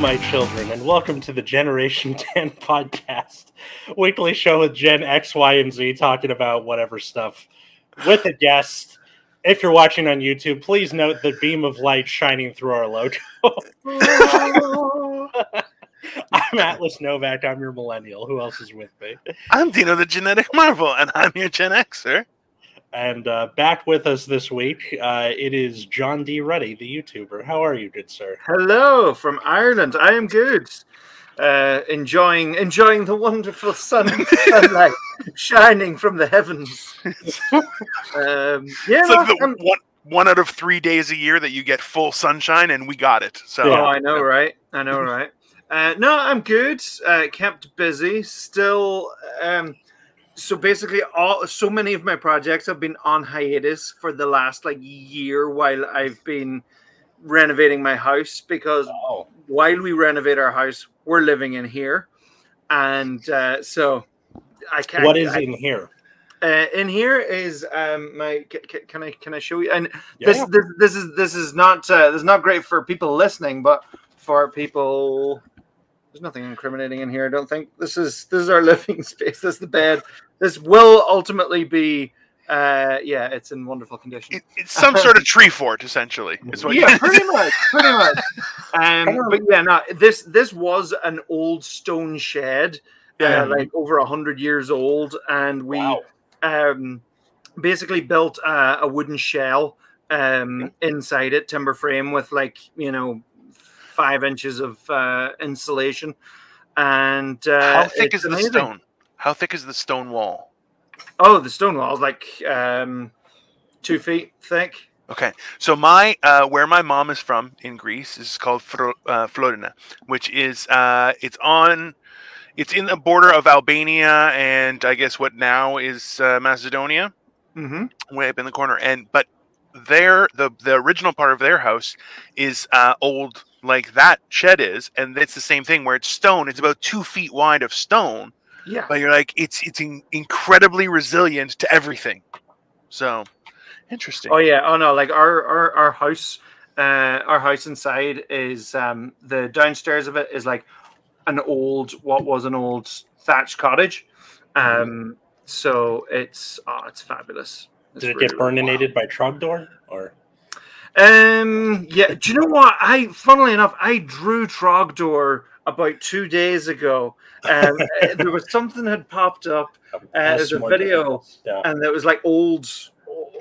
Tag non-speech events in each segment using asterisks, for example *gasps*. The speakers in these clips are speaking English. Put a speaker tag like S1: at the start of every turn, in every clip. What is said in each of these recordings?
S1: my children, and welcome to the Generation *laughs* Dan podcast, weekly show with Gen X, Y, and Z talking about whatever stuff with a guest. If you're watching on YouTube, please note the beam of light shining through our logo. *laughs* I'm Atlas Novack. I'm your millennial. Who else is with me?
S2: I'm Dino the Genetic Marvel, and I'm your Gen Xer.
S1: And uh, back with us this week, uh, it is John D. Ruddy, the YouTuber. How are you, good sir?
S3: Hello from Ireland. I am good. Uh, enjoying enjoying the wonderful sun *laughs* sunlight shining from the heavens. *laughs* um, yeah,
S2: It's like the one, one out of three days a year that you get full sunshine, and we got it. So
S1: Yeah.
S3: oh, I know, right? I know, right? Uh, no, I'm good. Uh, kept busy. Still, um, so basically, all so many of my projects have been on hiatus for the last like year while I've been renovating my house because
S1: Oh,
S3: while we renovate our house, we're living in here, and uh, so I can't.
S1: what is
S3: I-
S1: in here?
S3: uh, in here is um my ca- ca- can I can I show you and
S1: Yeah.
S3: this, this this is this is not uh, this is not great for people listening but for people there's nothing incriminating in here I don't think. This is this is our *laughs* living space. This is the bed. This will ultimately be uh yeah it's in wonderful condition.
S2: It, it's some sort of tree fort, essentially. Is what
S3: yeah pretty much pretty much. Um but yeah no this this was an old stone shed
S2: yeah.
S3: uh, like over a hundred years old and we
S1: Wow.
S3: um, basically built a, a wooden shell um, inside it, timber frame with like you know five inches of uh, insulation. And uh,
S2: How thick is the stone? How thick is the stone wall?
S3: Oh, the stone wall is like um, two feet thick.
S2: Okay, so my uh, where my mom is from in Greece is called Fro- uh, Florina, which is uh, it's on, it's in the border of Albania and I guess what now is uh, Macedonia.
S3: Mm-hmm.
S2: way up in the corner and but their the the original part of their house is uh old like that shed is and it's the same thing where it's stone it's about two feet wide of stone
S3: Yeah.
S2: but you're like it's it's in, incredibly resilient to everything so interesting
S3: Oh yeah. Oh no. Like our our our house, uh, our house inside is um the downstairs of it is like an old what was an old thatched cottage. Um. So it's oh, it's fabulous. It's
S1: Did it
S3: really,
S1: get
S3: really-
S1: burninated by Trogdor? Or
S3: Um. Yeah. Do you know what? I funnily enough, I drew Trogdor about two days ago. Um, there was something had popped up, *laughs* Uh, there's a video,
S1: Yeah.
S3: and it was like old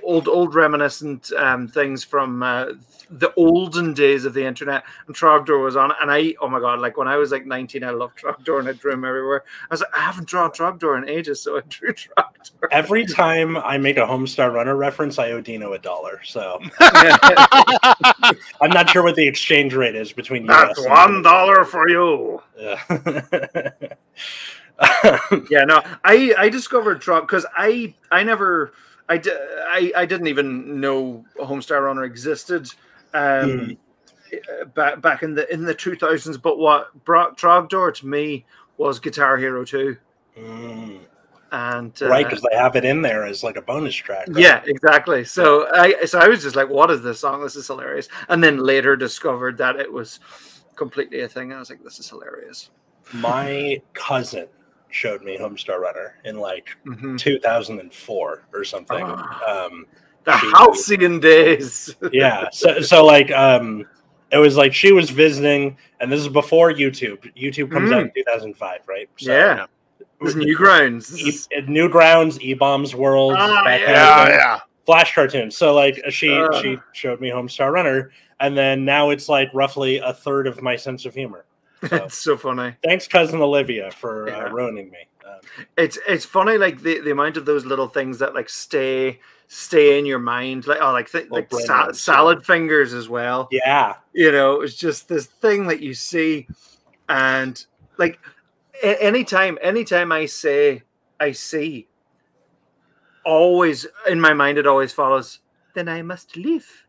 S3: old old reminiscent um things from uh, the olden days of the internet. And Trogdor was on and I oh my god like when I was like 19 I loved Trogdor and I drew him everywhere. I was like I haven't drawn Trogdor in ages so I drew *laughs* Trogdor.
S1: Every time I make a Homestar Runner reference, I owe Dino a dollar. So. *laughs* I'm not sure what the exchange rate is between
S3: that's
S1: US
S3: one dollar for you.
S1: Yeah. *laughs*
S3: yeah no I I discovered Trog because I I never I, di- I I didn't even know Homestar Runner existed um uh, back back in the in the 2000s but what brought Trogdor to me was Guitar Hero 2
S1: Mm.
S3: and uh,
S1: right, because they have it in there as like a bonus track. right?
S3: yeah exactly so I so I was just like what is this song this is hilarious and then later discovered that it was completely a thing I was like this is hilarious
S1: My cousin showed me Homestar Runner in like
S3: Mhm.
S1: 2004 or something.
S3: Ah.
S1: Um,
S3: the
S1: She-
S3: halcyon days *laughs*
S1: yeah, so so like um, it was like she was visiting, and this is before YouTube. YouTube comes out in 2005, right? So,
S3: Mm. yeah this is Newgrounds this
S1: E-
S3: is,
S1: Newgrounds, E Bombs World, of
S2: yeah yeah
S1: Flash cartoons. So like she
S3: Uh.
S1: she showed me Homestar Runner, and then now it's like roughly a third of my sense of humor. So, *laughs*
S3: it's so funny.
S1: thanks, cousin Olivia, for
S3: Yeah.
S1: uh, ruining me. Um,
S3: it's it's funny like the, the amount of those little things that like stay stay in your mind like oh like th- like sa-
S1: worms,
S3: salad fingers as well.
S1: Yeah,
S3: you know it's just this thing that you see and like a- anytime anytime i say i see always in my mind it always follows then i must leave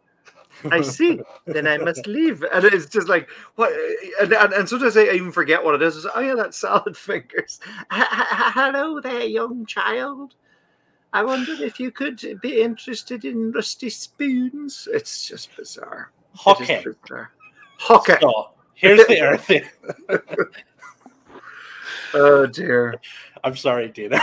S3: i see then i must leave and it's just like what and, and, and sometimes i even forget what it is It's, oh yeah that's *laughs* salad fingers hello there young child i wondered if you could be interested in rusty spoons it's just bizarre
S1: Hawking.
S3: bizarre. Hockey.
S1: So, Here's the *laughs* Earth.
S3: Oh dear.
S1: I'm sorry, Dino.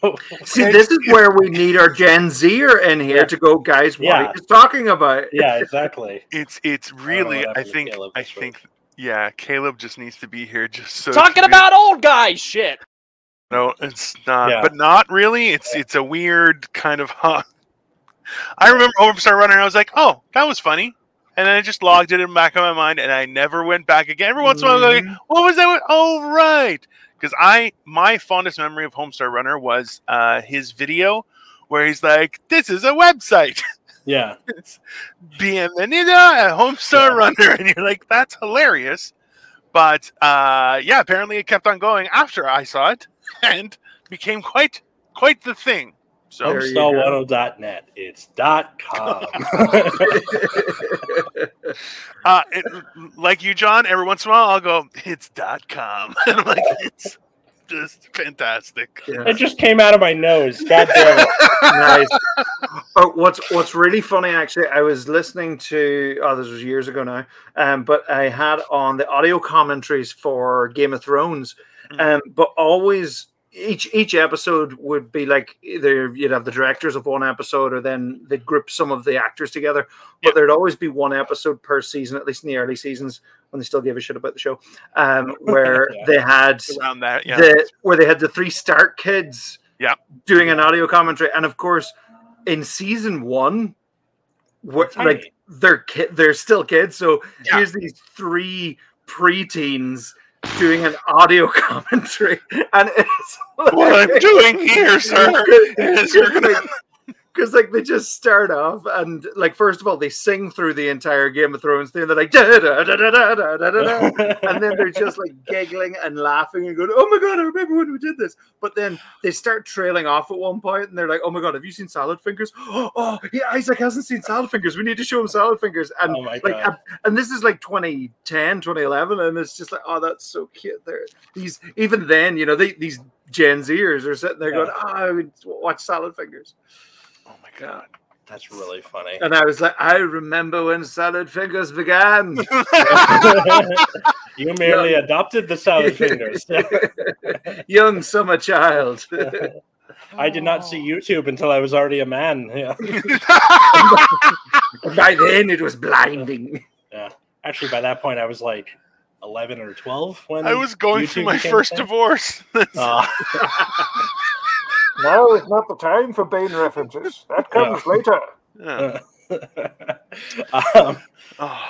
S1: *laughs*
S3: See, this is where we need our Gen Zer in here
S1: Yeah.
S3: to go, guys. What
S1: Yeah.
S3: are you talking about?
S1: yeah, exactly. *laughs*
S2: It's it's really.
S1: what
S2: I think
S1: Caleb
S2: I
S1: this week.
S2: think yeah. Caleb just needs to be here just so.
S4: Talking
S2: to-
S4: about old guys, shit.
S2: No, it's not.
S1: Yeah.
S2: But not really. It's it's a weird kind of. Huh. I remember Homestar Runner. and I was like, oh, that was funny, and then I just logged it in the back of my mind, and I never went back again. Every once in a while, I'm like, mm-hmm. what was that? Oh, right. Because I my fondest memory of Homestar Runner was uh, his video where he's like, "This is a website." *laughs*
S1: Yeah.
S2: it's Bienvenido a Homestar
S1: Yeah.
S2: Runner, *laughs* and you're like, that's hilarious. But uh, yeah, apparently it kept on going after I saw it *laughs* and became quite quite the thing. So
S3: There you go.
S1: Homestar10.net. It's dot com. *laughs*
S2: uh, it, like you, John, every once in a while I'll go, it's dot com. and *laughs* I'm like, it's just fantastic.
S3: Yeah.
S1: it just came out of my nose. God damn it.
S3: nice. Oh, what's what's really funny actually? I was listening to oh, this was years ago now, um, but I had on the audio commentaries for Game of Thrones, um, but always each each episode would be like either you'd have the directors of one episode, or then they'd group some of the actors together. But
S2: Yep.
S3: there'd always be one episode per season, at least in the early seasons when they still gave a shit about the show, um, *laughs* where
S1: Yeah.
S3: they had
S2: Around that, yeah.
S3: the where they had the three Stark kids
S2: Yeah.
S3: doing an audio commentary and of course in season one what like they're kid they're still kids so
S2: Yeah.
S3: here's these three preteens doing an audio *laughs* commentary. And it's
S2: what I'm doing here, sir, *laughs* is you're gonna
S3: because like they just start off and like first of all they sing through the entire Game of Thrones thing. They're like da da da da da da da da *laughs* and then they're just like giggling and laughing and going, "Oh my god, I remember when we did this." But then they start trailing off at one point, and they're like, "Oh my god, have you seen Salad Fingers? *gasps* Oh, yeah, Isaac hasn't seen Salad Fingers. We need to show him Salad Fingers." And
S1: oh my
S3: like,
S1: god.
S3: and, and this is like 2010, 2011, and it's just like, "Oh, that's so cute." There, these even then, you know, they, these Gen Zers are sitting there
S1: Yeah.
S3: going, "Ah, I would watch Salad Fingers."
S2: My god.
S1: That's really funny.
S3: And I was like, I remember when Salad Fingers began. *laughs* *laughs*
S1: you merely adopted the salad fingers. *laughs*
S3: Young summer child.
S1: I did not see YouTube until I was already a man. Yeah.
S3: By then it was blinding. Yeah.
S1: Actually, by that point, I was like 11 or 12 when
S2: I was going
S1: YouTube
S2: through my first
S1: thing.
S2: divorce.
S1: Ah,
S3: Now is not the time for Bane references. That
S1: comes
S3: later.
S2: Yeah. *laughs*
S1: um,
S2: Oh,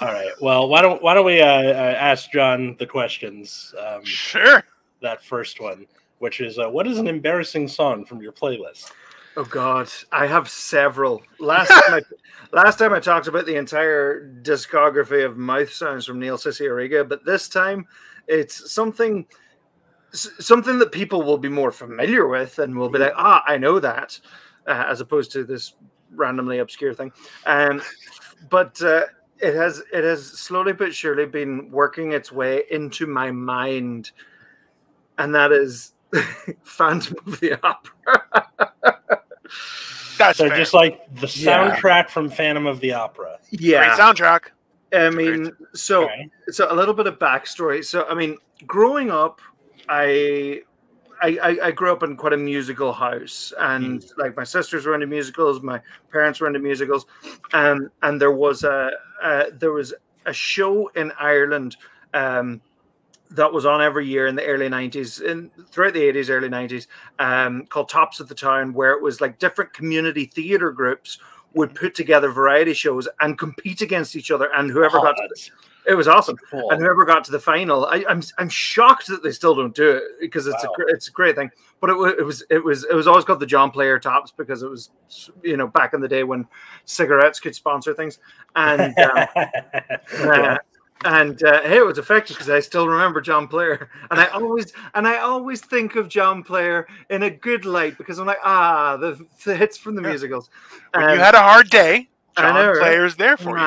S1: all right. Well, why don't why don't we uh, uh, ask John the questions? Um,
S2: sure.
S1: that first one, which is uh, what is an embarrassing song from your playlist?
S3: Oh God, I have several. Last *laughs* time, I, last time I talked about the entire discography of mouth sounds from Neil Cicierega, but this time it's something, s- something that people will be more familiar with and will be like, ah, I know that, uh, as opposed to this randomly obscure thing. Um, but uh, it has it has slowly but surely been working its way into my mind, and that is *laughs* Phantom of the Opera.
S2: That's
S1: So
S2: fair.
S1: just like the
S3: Yeah.
S1: soundtrack from Phantom of the Opera.
S2: great
S3: yeah,
S2: soundtrack.
S3: I mean, so
S1: Okay.
S3: so a little bit of backstory. So I mean, growing up, I. I, I, grew up in quite a musical house, and like my sisters were into musicals, my parents were into musicals, um, and there was a uh, there was a show in Ireland um, that was on every year in the early nineties, in throughout the eighties, early nineties, um, called Tops of the Town, where it was like different community theater groups would put together variety shows and compete against each other, and whoever
S1: Oh,
S3: got to, it was awesome
S1: cool.
S3: and whoever got to the final, I, I'm I'm shocked that they still don't do it because it's
S1: Wow.
S3: a it's a great thing. But it, it was it was it was always called the John Player Tops because it was you know back in the day when cigarettes could sponsor things, and *laughs* um, uh, and uh, hey, it was effective because I still remember John Player, and I always and I always think of John Player in a good light because I'm like ah the, the hits from the
S2: Yeah.
S3: musicals.
S2: When
S3: Um,
S2: you had a hard day, John
S3: know, right?
S2: Player's there for you.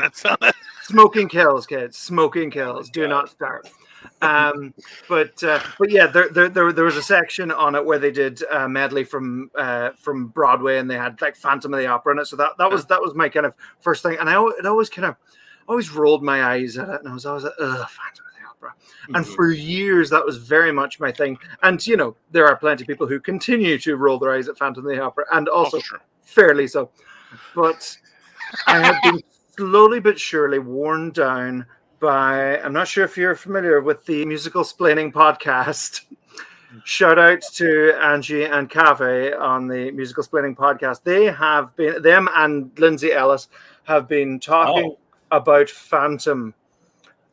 S2: That's how that-
S3: smoking kills kids smoking kills do not start um but uh, but yeah there, there there there was a section on it where they did a medley from uh from broadway and they had like phantom of the opera in it so that that was that was my kind of first thing and i it always kind of always rolled my eyes at it, and I was always like, ugh, Phantom of the Opera. And
S1: Mhm.
S3: for years, that was very much my thing. And you know, there are plenty of people who continue to roll their eyes at Phantom of the Opera, and also
S2: Also
S3: fairly so. But I have been slowly but surely worn down by. I'm not sure if you're familiar with the musical splaining podcast. Mm. Shout out to Angie and Kaveh on the musical splaining podcast. They have been them and Lindsay Ellis have been talking
S1: Oh.
S3: about Phantom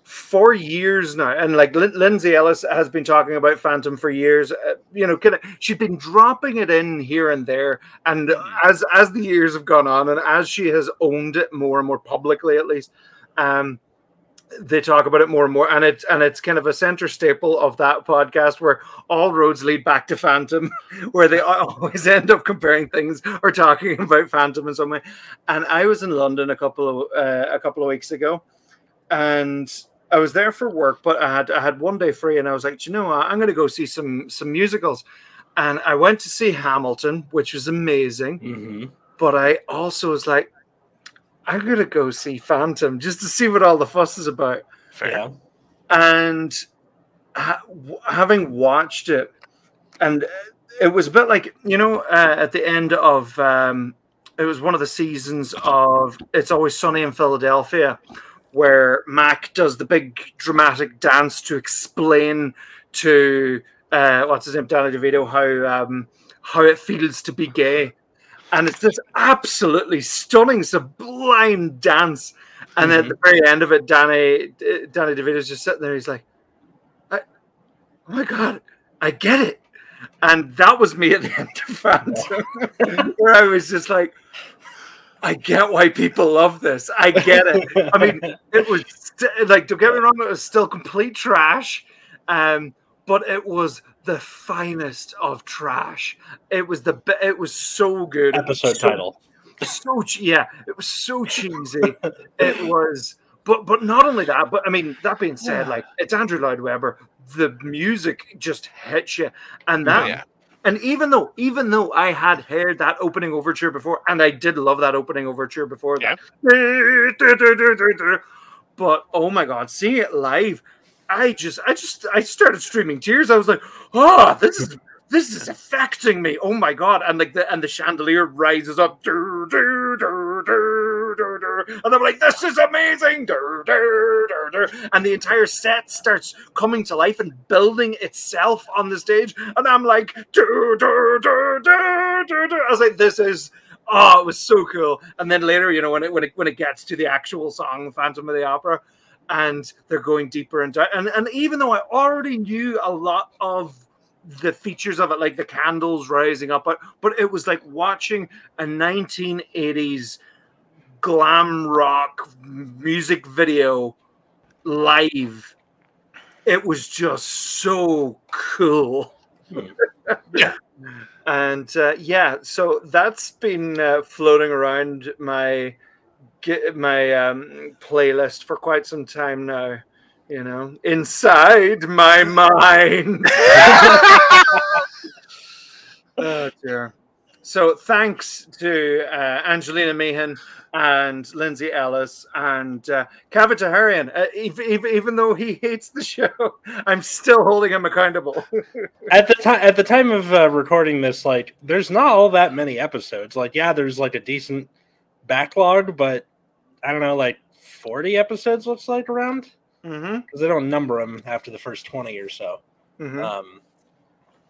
S3: for years now, and like Lin- Lindsay Ellis has been talking about Phantom for years. Uh, you know, kind of she's been dropping it in here and there, and as as the years have gone on, and as she has owned it more and more publicly, at least, um, they talk about it more and more, and it's and it's kind of a center staple of that podcast where all roads lead back to Phantom, *laughs* where they always end up comparing things or talking *laughs* about Phantom in some way. And I was in London a couple of uh, a couple of weeks ago, and I was there for work, but I had I had one day free, and I was like, "Do you know, what? I'm going to go see some some musicals, and I went to see Hamilton, which was amazing.
S1: Mhm.
S3: But I also was like, I'm going to go see Phantom just to see what all the fuss is about
S2: Fair.
S1: Yeah.
S3: and ha- w- having watched it and it was a bit like you know uh, at the end of um, it was one of the seasons of it's always sunny in philadelphia where mac does the big dramatic dance to explain to uh, what's his name danny devito how um, how it feels to be gay and it's this absolutely stunning sublime dance and at the very end of it, Danny Danny DeVito's just sitting there. He's like, I, "Oh my god, I get it." And that was me at the end of Phantom, *laughs* where I was just like, "I get why people love this. I get it." I mean, it was st- like, don't get me wrong, it was still complete trash, um, but it was the finest of trash. It was the be- it was so good.
S1: Episode
S3: so
S1: title.
S3: so yeah, it was so cheesy. it was, but but not only that, but I mean that being said, like it's Andrew Lloyd Webber. The music just hits you, and that,
S2: yeah.
S3: And even though even though I had heard that opening overture before, and I did love that opening overture before
S2: Yeah.
S3: that, but oh my god, seeing it live. I just, I just, I started streaming tears. I was like, "Oh, this is this is affecting me. Oh my god!" And like the and the chandelier rises up, "Dur, dur, dur, dur, dur, dur." and I'm like, "This is amazing!" And the entire set starts coming to life and building itself on the stage, and I'm like. I was like, "This is." Oh, it was so cool! And then later, you know, when it when it when it gets to the actual song, Phantom of the Opera, and they're going deeper into and and even though I already knew a lot of the features of it, like the candles rising up, but but it was like watching a 1980s glam rock music video live. It was just so cool. *laughs*
S2: Yeah.
S3: And uh, yeah, so that's been uh, floating around my my um, playlist for quite some time now. You know, inside my mind. *laughs* *laughs* oh dear. So thanks to uh, Angelina Meehan and Lindsay Ellis and uh, Kaveh Taherian. Uh, even, even, even though he hates the show, *laughs* I'm still holding him accountable.
S1: at the time at the time of uh, recording this like there's not all that many episodes like yeah there's like a decent backlog but i don't know like 40 episodes looks like around
S3: mm-hmm.
S1: because they don't number them after the first 20 or so
S3: Mm-hmm.
S1: um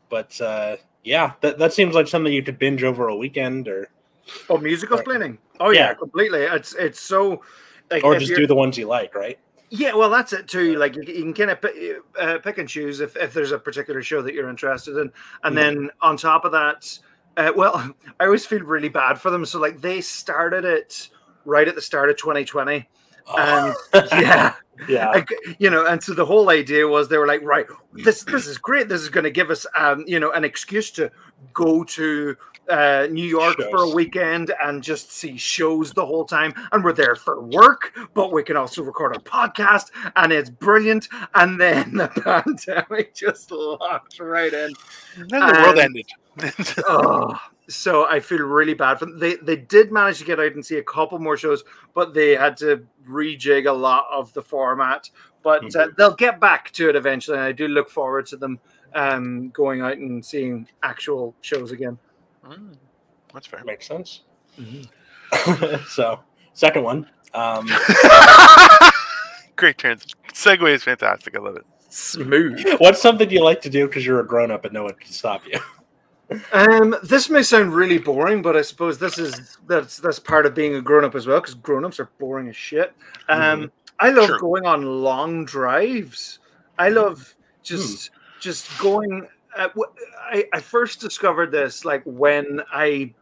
S1: but uh yeah that, that seems like something you could binge over a weekend or
S3: Oh, musical explaining. Oh yeah,
S1: Yeah.
S3: completely. It's it's so like
S1: or just do the ones you like right
S3: Yeah, well, that's it too. Like you, you can kind of pick, uh, pick and choose if, if there's a particular show that you're interested in, and
S1: Yeah.
S3: then on top of that, uh, *laughs* well, I always feel really bad for them. So like they started it right at the start of 2020, and *laughs* yeah,
S1: yeah
S3: like, you know, and so the whole idea was they were like, right, this this is great. This is going to give us, um, you know, an excuse to go to uh, New York for a weekend and just see shows the whole time. And we're there for work, but we can also record a podcast, and it's brilliant. And then the *laughs* pandemic just locked right in.
S2: And then the world ended. *laughs*
S3: oh, so I feel really bad for them. They they did manage to get out and see a couple more shows, but they had to rejig a lot of the format. But uh,
S1: Mhm.
S3: they'll get back to it eventually, and I do look forward to them um, going out and seeing actual shows again.
S2: Mm, that's fair.
S1: Makes sense. *laughs* so, second one. Um, *laughs*
S2: Great trans segue is fantastic. I love it.
S3: Smooth.
S1: what's something you like to do because you're a grown up and no one can stop you?
S3: Um, this may sound really boring, but I suppose this is that's that's part of being a grown up as well, because grown ups are boring as shit. Um, I love
S2: Sure.
S3: going on long drives. I love just just going. Uh, I I first discovered this like when I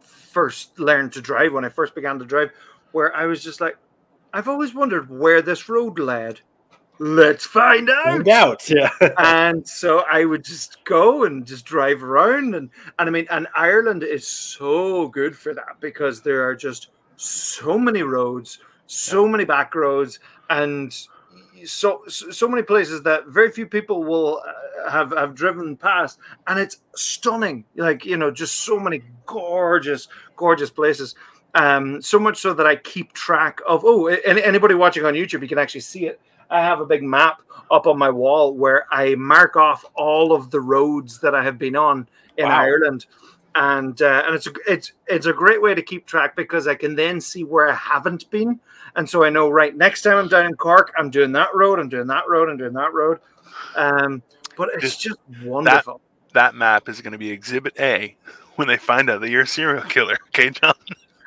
S3: first learned to drive, when I first began to drive, where I was just like, I've always wondered where this road led. Let's find out
S1: doubt. Yeah. *laughs*
S3: and so I would just go and just drive around and and I mean and Ireland is so good for that because there are just so many roads, so many back roads, and so so so many places that very few people will uh, have have driven past, and it's stunning. Like you know, just so many gorgeous, gorgeous places. Um, so much so that I keep track of. Oh, anybody watching on YouTube, you can actually see it. I have a big map up on my wall where I mark off all of the roads that I have been on in
S1: Wow.
S3: Ireland, and uh, and it's a, it's it's a great way to keep track because I can then see where I haven't been, and so I know right next time I'm down in Cork, I'm doing that road, I'm doing that road, I'm doing that road, um, but it's
S2: Just
S3: just wonderful.
S2: That map is going to be Exhibit A when they find out that you're a serial killer. Okay, John.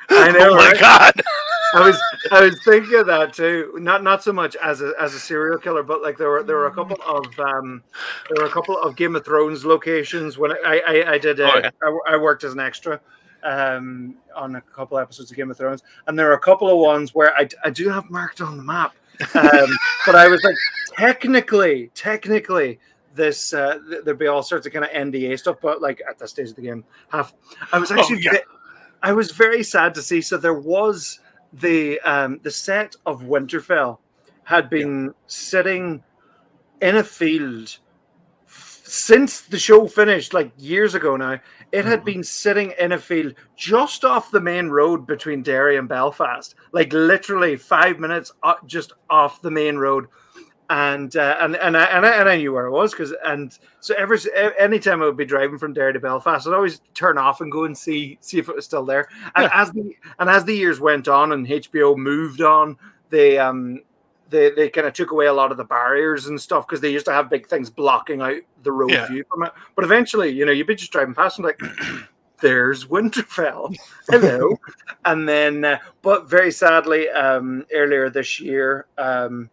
S3: I *laughs* know,
S2: oh my
S3: right?
S2: god.
S3: I was I was thinking of that too. Not not so much as a as a serial killer, but like there were there were a couple of um there were a couple of Game of Thrones locations when I I, I did uh,
S2: Oh, yeah.
S3: I, I worked as an extra um on a couple episodes of Game of Thrones, and there are a couple of ones where I I do have marked on the map, um, *laughs* but I was like technically technically. This uh, th- there'd be all sorts of kind of NDA stuff, but like at this stage of the game, half I was actually
S2: Oh, yeah.
S3: I was very sad to see. So there was the um, the set of Winterfell had been sitting in a field f- since the show finished, like years ago now. It had
S2: Mhm.
S3: been sitting in a field just off the main road between Derry and Belfast, like literally five minutes o- just off the main road. And uh, and and I, and I and I knew where it was because and so every anytime I would be driving from Derry to Belfast, I'd always turn off and go and see see if it was still there. And as the and as the years went on and HBO moved on, they um they they kind of took away a lot of the barriers and stuff because they used to have big things blocking out the road
S2: Yeah.
S3: view from it. But eventually, you know, you'd be just driving past and like, *clears throat* there's Winterfell, *laughs* hello, and then uh, but very sadly, um earlier this year, um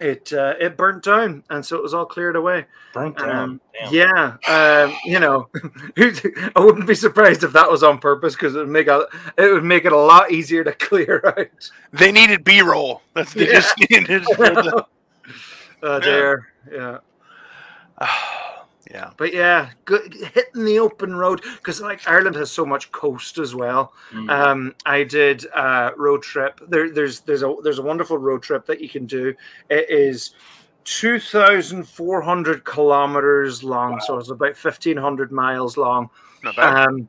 S3: it uh, it burnt down, and so it was all cleared away.
S1: Burnt down.
S3: Um, yeah, um, you know, *laughs* I wouldn't be surprised if that was on purpose because it would make a it would make it a lot easier to *laughs* clear out.
S2: They needed B-roll. That's they
S3: Yeah.
S2: just *laughs* needed. for the-
S3: oh dear, yeah. *sighs* *sighs* *sighs*
S2: yeah.
S3: But yeah, good, hitting the open road because like Ireland has so much coast as well.
S1: Mm.
S3: Um, I did a road trip. There, there's there's a there's a wonderful road trip that you can do. It is two thousand four hundred kilometers long, so it's about fifteen hundred miles long.
S2: Not bad.
S3: Um,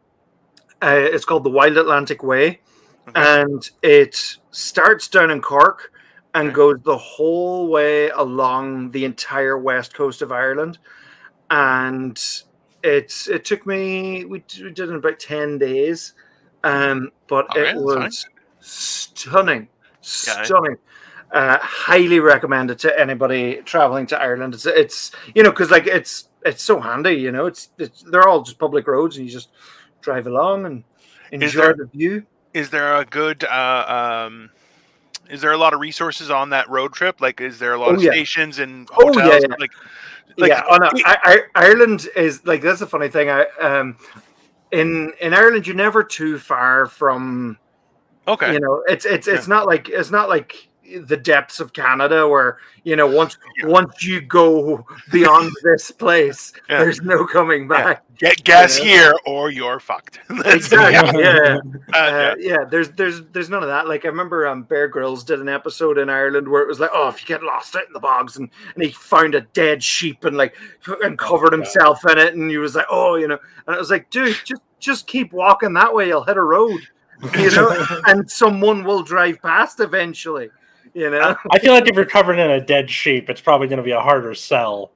S3: uh, it's called the Wild Atlantic Way,
S2: Okay.
S3: and it starts down in Cork and
S2: Okay.
S3: goes the whole way along the entire west coast of Ireland. And it it took me we, we did it in about ten days, um, but
S2: right,
S3: it was stunning, stunning. Uh, highly recommended to anybody traveling to Ireland. It's it's you know because like it's it's so handy. You know it's, it's they're all just public roads and you just drive along and
S2: Is
S3: enjoy
S2: there-
S3: the view.
S2: Is there a good? Uh, um, is there a lot of resources on that road trip? Like, is there a lot
S3: Oh,
S2: of
S3: yeah.
S2: stations and
S3: Oh,
S2: hotels?
S3: yeah, yeah.
S2: Like, like
S3: yeah, oh, no, I, I, Ireland is like that's a funny thing. I um in in Ireland you're never too far from
S2: okay,
S3: you know it's it's it's not like it's not like the depths of Canada, where you know once
S2: Yeah.
S3: once you go beyond *laughs* this place,
S2: Yeah.
S3: there's no coming back.
S2: Get gas
S3: Yeah.
S2: here or you're fucked. *laughs*
S3: Exactly. Yeah.
S2: Uh,
S3: Uh, yeah, there's there's there's none of that. Like I remember um, Bear Grylls did an episode in Ireland where it was like, oh, if you get lost out in the bogs, and, and he found a dead sheep and like and covered himself in it, and he was like, oh, you know, and it was like, dude, just just keep walking that way, you'll hit a road, you know, *laughs* and someone will drive past eventually, you know.
S1: I feel like if you're covered in a dead sheep, it's probably going to be a harder sell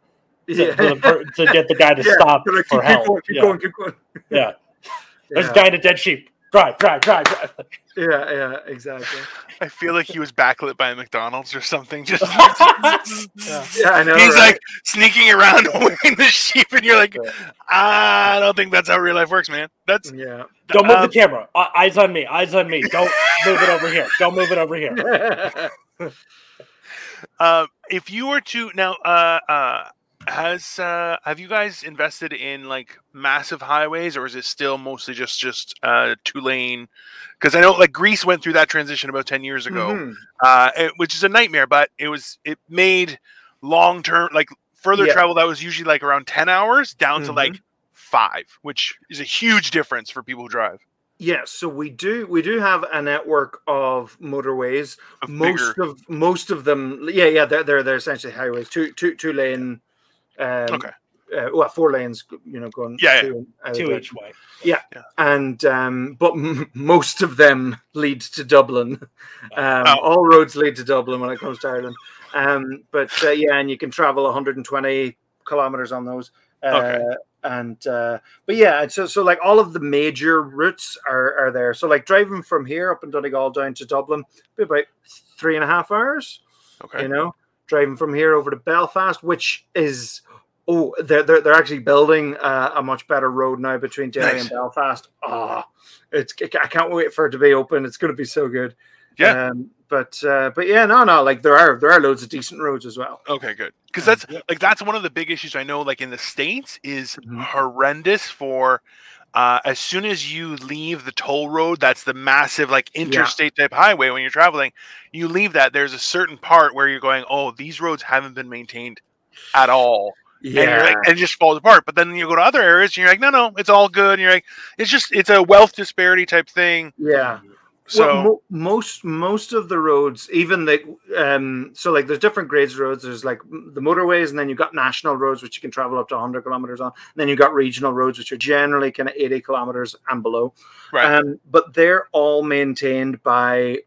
S1: to,
S3: Yeah.
S1: to, to get the guy to *laughs*
S3: Yeah,
S1: stop
S3: they're
S1: for
S3: keep,
S1: help.
S3: Going, keep
S1: yeah.
S3: going, keep going.
S1: yeah. *laughs* There's a guy in a dead sheep. Drive, drive, drive, drive.
S3: yeah, yeah, exactly. *laughs*
S2: I feel like he was backlit by a McDonald's or something. Just
S3: Yeah, I know.
S2: he's
S3: right?
S2: like sneaking around wearing the sheep, and you're like, I don't think that's how real life works, man. That's
S3: yeah.
S1: Don't move
S2: um,
S1: the camera. Uh, eyes on me. Eyes on me. Don't move it over here. Don't move it over here.
S2: Uh, if you were to now, uh, uh, has uh, have you guys invested in like massive highways, or is it still mostly just just uh, two lane? Because I know like Greece went through that transition about ten years ago,
S3: Mhm.
S2: uh, it- which is a nightmare. But it was it made long term like further
S3: Yeah.
S2: travel that was usually like around ten hours down to
S3: Mhm.
S2: like five, which is a huge difference for people who drive.
S3: Yes, so we do we do have a network of motorways.
S2: Of
S3: Most
S2: bigger,
S3: of most of them, yeah, yeah, they're they're, they're essentially highways, two two two lane, um,
S2: okay,
S3: uh, well, four lanes, you know, going
S2: Yeah, yeah.
S3: two and
S1: Two each way.
S3: Yeah, and um, but m- most of them lead to Dublin. *laughs* Um,
S2: Oh.
S3: All roads lead to Dublin when it comes to Ireland. Um, but uh, yeah, and you can travel 120 kilometers on those. Uh,
S2: Okay.
S3: And uh, but yeah, so so like all of the major routes are are there. So like driving from here up in Donegal down to Dublin, be about three and a half hours
S2: okay,
S3: you know driving from here over to belfast which is oh they're they're, they're actually building uh, a much better road now between derry
S2: Nice.
S3: and belfast ah it's i can't wait for it to be open it's going to be so good
S2: Yeah.
S3: um, but uh, but yeah no no like there are there are loads of decent roads as well
S2: okay, good. Because that's like that's one of the big issues I know. Like in the states, is
S3: Mhm.
S2: horrendous for. Uh, as soon as you leave the toll road, that's the massive like interstate type highway. When you're traveling, you leave that. There's a certain part where you're going, "Oh, these roads haven't been maintained at all," and you're like, and it just falls apart. But then you go to other areas, and you're like, "No, no, it's all good." And you're like, "It's just it's a wealth disparity type thing."
S3: yeah
S2: So
S3: well, mo- most most of the roads, even like um, so like there's different grades of roads. There's like the motorways, and then you've got national roads, which you can travel up to 100 kilometers on. And then you've got regional roads, which are generally kind of 80 kilometers and below.
S2: right,
S3: Um, but they're all maintained by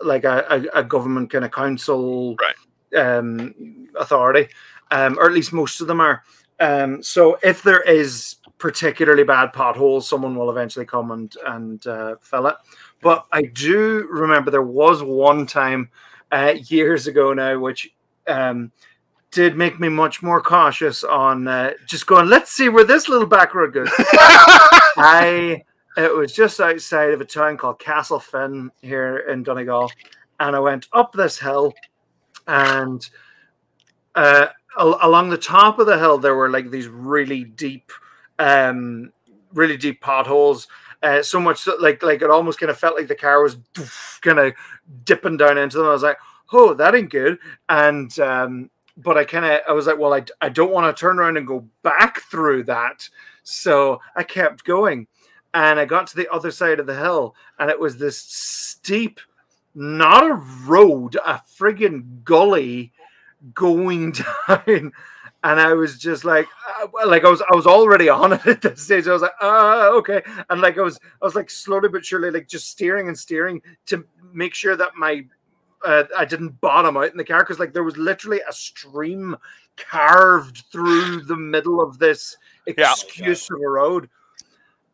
S3: like a, a, a government kind of council um, authority, um, or at least most of them are. Um, so if there is particularly bad potholes, someone will eventually come and and uh, fill it. But I do remember there was one time uh, years ago now, which um, did make me much more cautious on uh, just going. Let's see where this little back road goes. *laughs* I it was just outside of a town called Castlefinn here in Donegal, and I went up this hill, and uh, al- along the top of the hill there were like these really deep, um, really deep potholes. Uh, so much so, like like it almost kind of felt like the car was kind of dipping down into them. I was like, oh, that ain't good. And um, but I kind of I was like, well, I, I don't want to turn around and go back through that. So I kept going. And I got to the other side of the hill, and it was this steep, not a road, a friggin' gully going *laughs* down. And I was just like, uh, like I was, I was already *laughs* on it at this stage. I was like, uh, okay, and like I was, I was like slowly but surely, like just steering and steering to make sure that my, uh, I didn't bottom out in the car because like there was literally a stream carved through the middle of this
S2: Yeah.
S3: excuse of a road.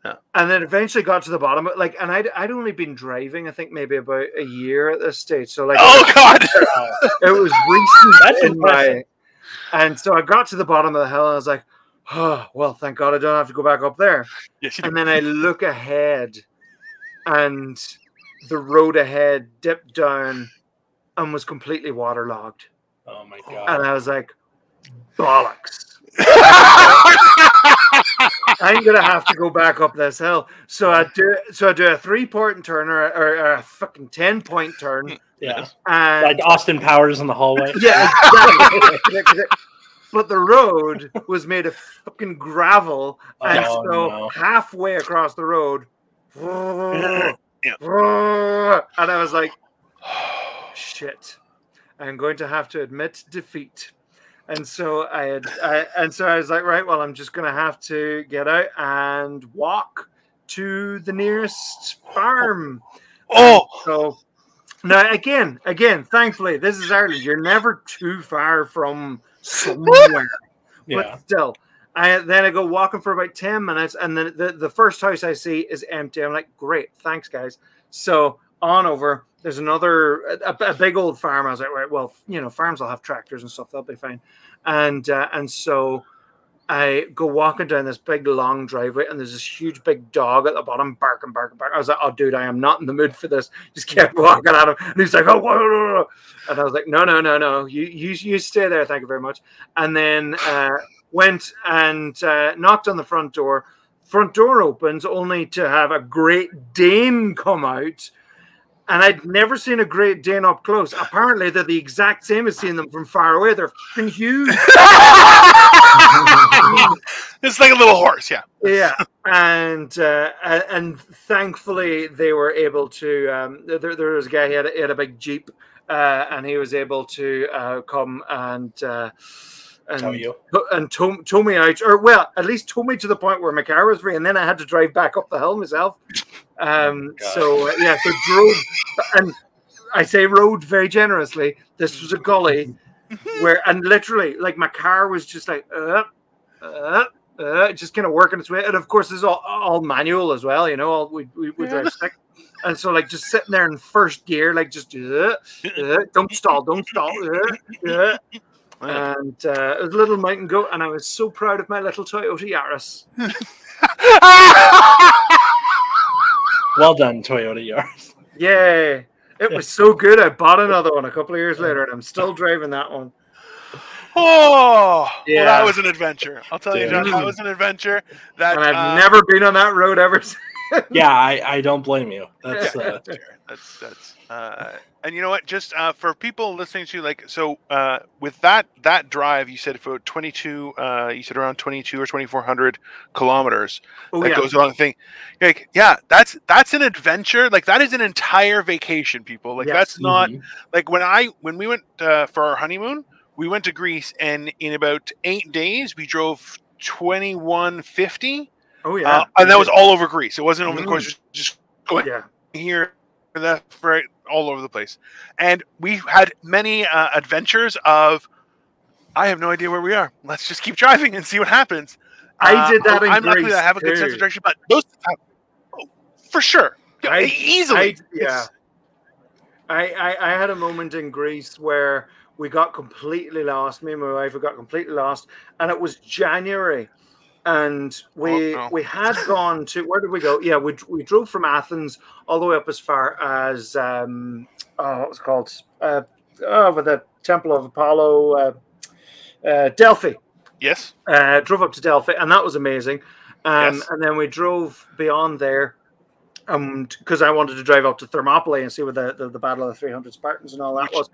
S2: Yeah.
S3: And then eventually got to the bottom. of Like, and I'd, I'd only been driving, I think maybe about a year at this stage. So like,
S2: oh god, *laughs*
S3: it was recent
S1: That's
S3: in my,
S1: impressive.
S3: And so I got to the bottom of the hill and I was like, oh, well, thank God I don't have to go back up there. *laughs*
S2: yes.
S3: And then I look ahead and the road ahead dipped down and was completely waterlogged.
S1: Oh my
S3: oh.
S1: God. And.
S3: I was like, bollocks. *laughs* *laughs* I'm gonna have to go back up this hill. So I do so I do a three point turn or, or, or a fucking ten point turn.
S1: Yeah.
S3: And
S1: Like Austin Powers in the hallway. *laughs*
S3: yeah, exactly. but the road was made of fucking gravel, and
S1: Oh,
S3: so
S1: no.
S3: halfway across the road,
S2: Yeah.
S3: and I was like, *sighs* shit, I'm going to have to admit defeat. And so I had, I, and so I was like, right, well, I'm just going to have to get out and walk to the nearest farm.
S2: Oh,
S3: So now again, again, thankfully, this is Ireland. You're never too far from somewhere. *laughs*
S1: Yeah.
S3: But still, I then I go walking for about 10 minutes, and then the, the first house I see is empty. I'm like, great, thanks, guys. So on over, there's another a, a big old farm. I was like, right, well, you know, farms will have tractors and stuff, they'll be fine. And uh, and so I go walking down this big long driveway, and there's this huge big dog at the bottom barking, barking, barking. I was like, "Oh, dude, I am not in the mood for this." Just kept walking at him, and he's like, "Oh," whoa, whoa, whoa." and I was like, "No, no, no, no, you, you, you stay there. Thank you very much." And then uh, went and uh, knocked on the front door. Front door opens, only to have a Great Dane come out. And I'd never seen a Great Dane up close. Apparently, they're the exact same as seeing them from far away. They're fucking huge. *laughs*
S2: it's like a little horse. Yeah.
S3: yeah and uh, and and thankfully they were able to um there, there was a guy he had a, he had a big jeep uh, and he was able to uh, come and uh, and
S1: Tell you.
S3: and tow, tow me out or well at least tow me to the point where my car was free and then I had to drive back up the hill myself *laughs* um
S1: God.
S3: so uh, yeah so drove and I say rode very generously this was a gully *laughs* where and literally like my car was just like uh, uh, uh, just kind of working its way. And of course, it's all, all manual as well, you know. All we, we, we drive stick, and so like just sitting there in first gear, like just uh, uh, don't stall, don't stall, uh, uh. and uh, it was a little mountain goat, and I was so proud of my little Toyota Yaris. *laughs*
S1: Well done, Toyota Yaris.
S3: Yay! It was so good. I bought another one a couple of years later, and I'm still driving that one.
S2: Oh, well,
S3: Yeah.
S2: that was an adventure. I'll tell you, John, that was an adventure. That
S3: And I've
S2: uh,
S3: never been on that road ever since.
S1: Yeah, I, I don't blame you. *laughs* That's uh,
S2: That's that's uh, and you know what? Just uh, for people listening to like so uh, with that that drive, you said for twenty two, uh, you said around twenty two or twenty four hundred kilometers.
S3: Oh
S2: that
S3: yeah,
S2: goes along the thing. Like yeah, that's that's an adventure. Like that is an entire vacation, people. Like
S3: Yes.
S2: that's not
S1: mhm.
S2: like when I when we went uh, for our honeymoon, we went to Greece, and in about eight days, we drove twenty one fifty.
S3: oh yeah,
S2: Uh, and that was all over Greece. It wasn't over the course, just- just going
S3: yeah.
S2: here, that right, all over the place. And we had many uh, adventures of, I have no idea where we are. Let's just keep driving and see what happens.
S3: I
S2: Uh,
S3: did that in
S2: I'm lucky
S3: Greece,
S2: that I have a good sense of direction, but those, oh, for sure, Yeah,
S3: I-
S2: easily.
S3: I- yeah. I, I, I had a moment in Greece where we got completely lost. Me and my wife we got completely lost, and it was January, and we
S2: Oh, no.
S3: we had gone to where did we go? Yeah, we we drove from Athens all the way up as far as um oh what was it called uh over the Temple of Apollo uh, uh, Delphi
S2: yes.
S3: uh, drove up to Delphi, and that was amazing. Um,
S2: Yes.
S3: And then we drove beyond there, um, because I wanted to drive up to Thermopylae and see where the, the, the Battle of the 300 Spartans and all that was.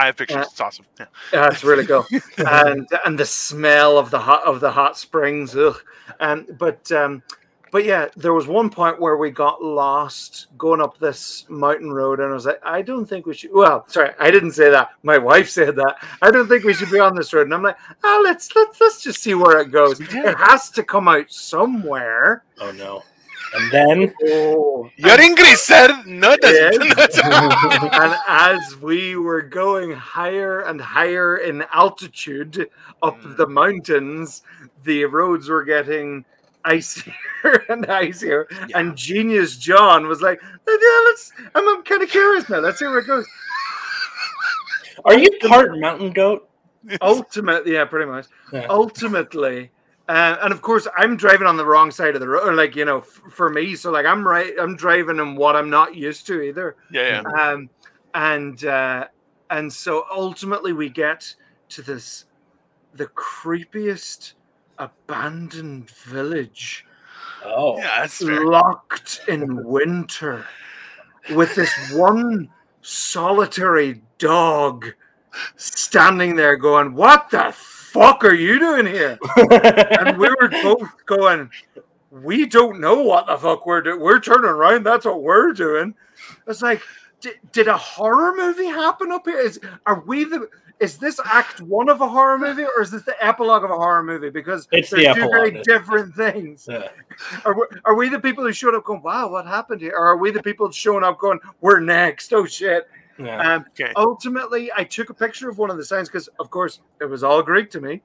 S2: I have pictures.
S3: Uh,
S2: it's awesome. Yeah.
S3: Yeah, it's really cool, *laughs* and and the smell of the hot of the hot springs. Ugh. Um, but um, but yeah, there was one point where we got lost going up this mountain road, and I was like, I don't think we should. Well, sorry, I didn't say that. My *laughs* wife said that. I don't think we should be on this road, and I'm like, oh, let's let's let's just see where it goes. It has to come out somewhere.
S1: Oh no. And then
S3: Oh,
S2: You're in Greece, sir. No, it
S3: Yes. *laughs*
S2: doesn't. *laughs*
S3: and as we were going higher and higher in altitude up
S2: Mm.
S3: the mountains, the roads were getting icier *laughs* and icier.
S2: Yeah.
S3: And Genius John was like, "Yeah, let's." I'm, I'm kind of curious now. Let's see where it goes.
S1: are you part mountain goat?
S3: Ultimately, yeah, pretty much.
S1: Yeah.
S3: Ultimately. Uh, and of course, I'm driving on the wrong side of the road, like you know, f- for me. So, like, I'm right. I'm driving in what I'm not used to either.
S2: yeah, yeah.
S3: um, and uh, and so ultimately we get to this the creepiest abandoned village
S1: Oh,
S2: Yeah, that's fair.
S3: locked in winter with this one solitary dog standing there going, What the fuck are you doing here? And we were *laughs* both going, We don't know what the fuck we're doing. We're turning around. That's what we're doing. It's like, did, did a horror movie happen up here? Is are we the is this act one of a horror movie or is this the epilogue of a horror movie? Because
S1: It's the
S3: they're two very different things.
S1: Yeah. *laughs*
S3: Are we, are we the people who showed up going, wow, what happened here? Or are we the people showing up going, we're next? Oh shit.
S1: Yeah.
S3: Um,
S2: Okay.
S3: ultimately, I took a picture of one of the signs because, of course, it was all Greek to me.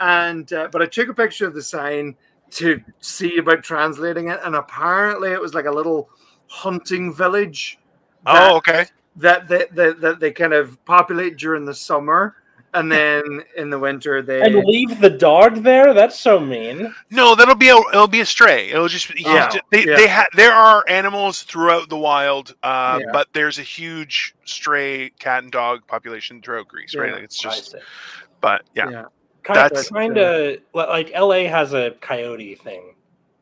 S3: And uh, but I took a picture of the sign to see about translating it, and apparently it was like a little hunting village that,
S2: Oh, okay.
S3: that, they, that, that they kind of populate during the summer, and *laughs* then in the winter they
S1: and leave the dog there? That's so mean.
S2: No, that'll be a it'll be a stray. It'll just be-
S3: Yeah,
S2: they
S3: yeah.
S2: they ha- there are animals throughout the wild, uh,
S3: Yeah.
S2: but there's a huge stray cat and dog population throughout Greece, right? Like it's just, but yeah,
S3: yeah.
S1: Kind
S2: That's-
S1: of, kind of like LA has a coyote thing.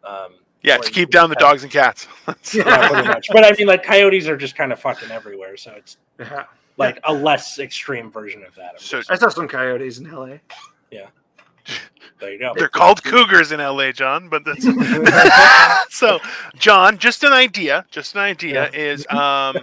S1: Um,
S2: yeah, to keep down the dogs and cats. *laughs*
S1: Yeah, pretty much. But I mean, like coyotes are just kind of fucking everywhere, so it's
S3: yeah.
S1: Like a less extreme version of that.
S2: So-
S3: I saw some coyotes in LA. Yeah. *laughs*
S1: There you go.
S2: They're called cougars in LA, John. But that's *laughs* so, John. Just an idea. Just an idea is um,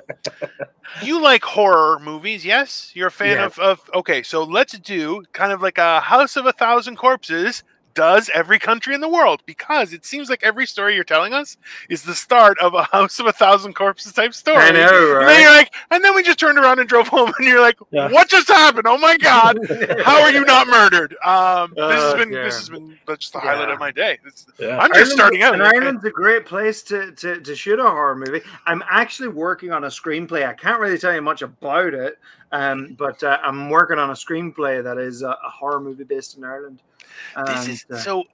S2: you like horror movies? Yes, you're a fan
S3: Yeah.
S2: of, of. Okay, so let's do kind of like a House of a Thousand Corpses. Does every country in the world because it seems like every story you're telling us is the start of a House of a Thousand Corpses type story.
S3: I know,
S2: And then you're like, and then we just turned around and drove home, and you're like,
S1: Yeah.
S2: "What just happened? Oh my god! *laughs* How are you not murdered?" Um, this has
S3: Oh,
S2: been
S3: yeah.
S2: this has been just the highlight
S3: Yeah.
S2: of my day. It's-
S1: Yeah.
S2: I'm just starting out.
S3: And? Ireland's a great place to, to, to shoot a horror movie. I'm actually working on a screenplay. I can't really tell you much about it, um, but uh, I'm working on a screenplay that is a, a horror movie based in Ireland.
S2: This
S3: And,
S2: is
S3: uh,
S2: so. *sighs*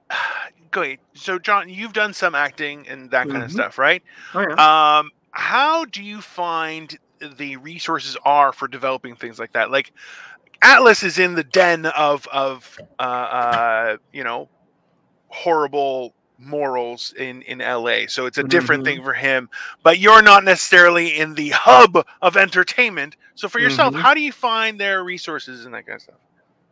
S2: Ahead. So, John, you've done some acting and that kind of
S3: Mhm.
S2: stuff, right?
S3: oh yeah.
S2: Um, how do you find the resources are for developing things like that? Like, Atlas is in the den of of uh, uh, you know horrible morals in in LA, so it's a different
S3: Mhm.
S2: thing for him. But you're not necessarily in the hub of entertainment. So, for yourself,
S3: Mhm.
S2: how do you find their resources and that kind of stuff?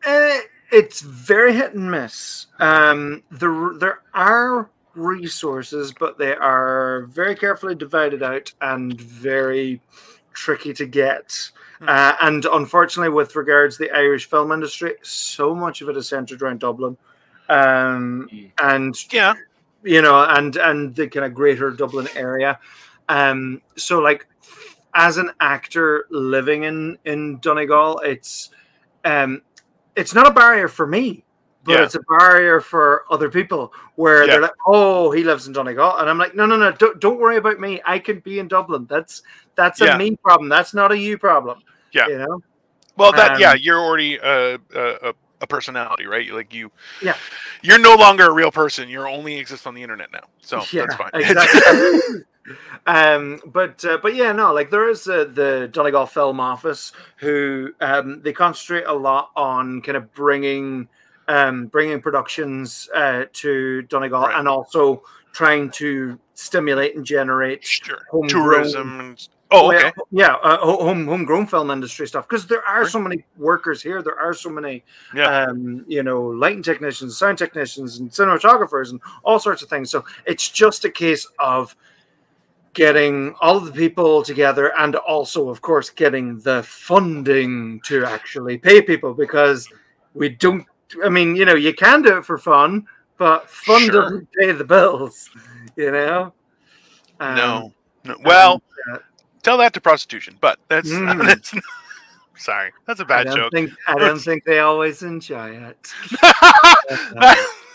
S3: Uh, it's very hit and miss. Um, there, there are resources, but they are very carefully divided out and very tricky to get.
S2: Hmm.
S3: Uh, and unfortunately, with regards to the Irish film industry, so much of it is centered around Dublin. Um,
S1: Mm.
S3: and
S2: Yeah.
S3: you know, and and the kind of greater Dublin area. Um, so like as an actor living in in Donegal, it's um, it's not a barrier for me, but
S2: Yeah.
S3: it's a barrier for other people where
S2: Yeah.
S3: they're like, "Oh, he lives in Donegal," and I'm like, "No, no, no, don't don't worry about me. I can be in Dublin. That's that's a
S2: Yeah.
S3: me problem. That's not a you problem."
S2: Yeah.
S3: you know.
S2: Well, that yeah,
S3: Um,
S2: you're already a, a a personality, right? Like you,
S3: Yeah.
S2: you're no longer a real person. You only exist on the internet now, so *laughs* that's fine. *laughs*
S3: Exactly. Um, but uh, but yeah, no, like there is uh, the Donegal Film Office who um, they concentrate a lot on kind of bringing um, bringing productions uh, to Donegal
S2: Right.
S3: and also trying to stimulate and generate
S2: sure, tourism. And, oh, okay,
S3: yeah, uh, home homegrown film industry stuff because there are so many workers here. There are so many,
S2: Yeah.
S3: um, you know, lighting technicians, sound technicians, and cinematographers, and all sorts of things. So it's just a case of getting all of the people together, and also, of course, getting the funding to actually pay people because we don't. I mean, you know, you can do it for fun, but fun
S2: Sure.
S3: doesn't *laughs* pay the bills. You know. Um,
S2: no, no. Well,
S3: uh,
S2: tell that to prostitution, but that's,
S3: Mm. *laughs*
S2: that's sorry, that's a bad
S3: don't
S2: joke.
S3: think I don't think they always enjoy it. *laughs*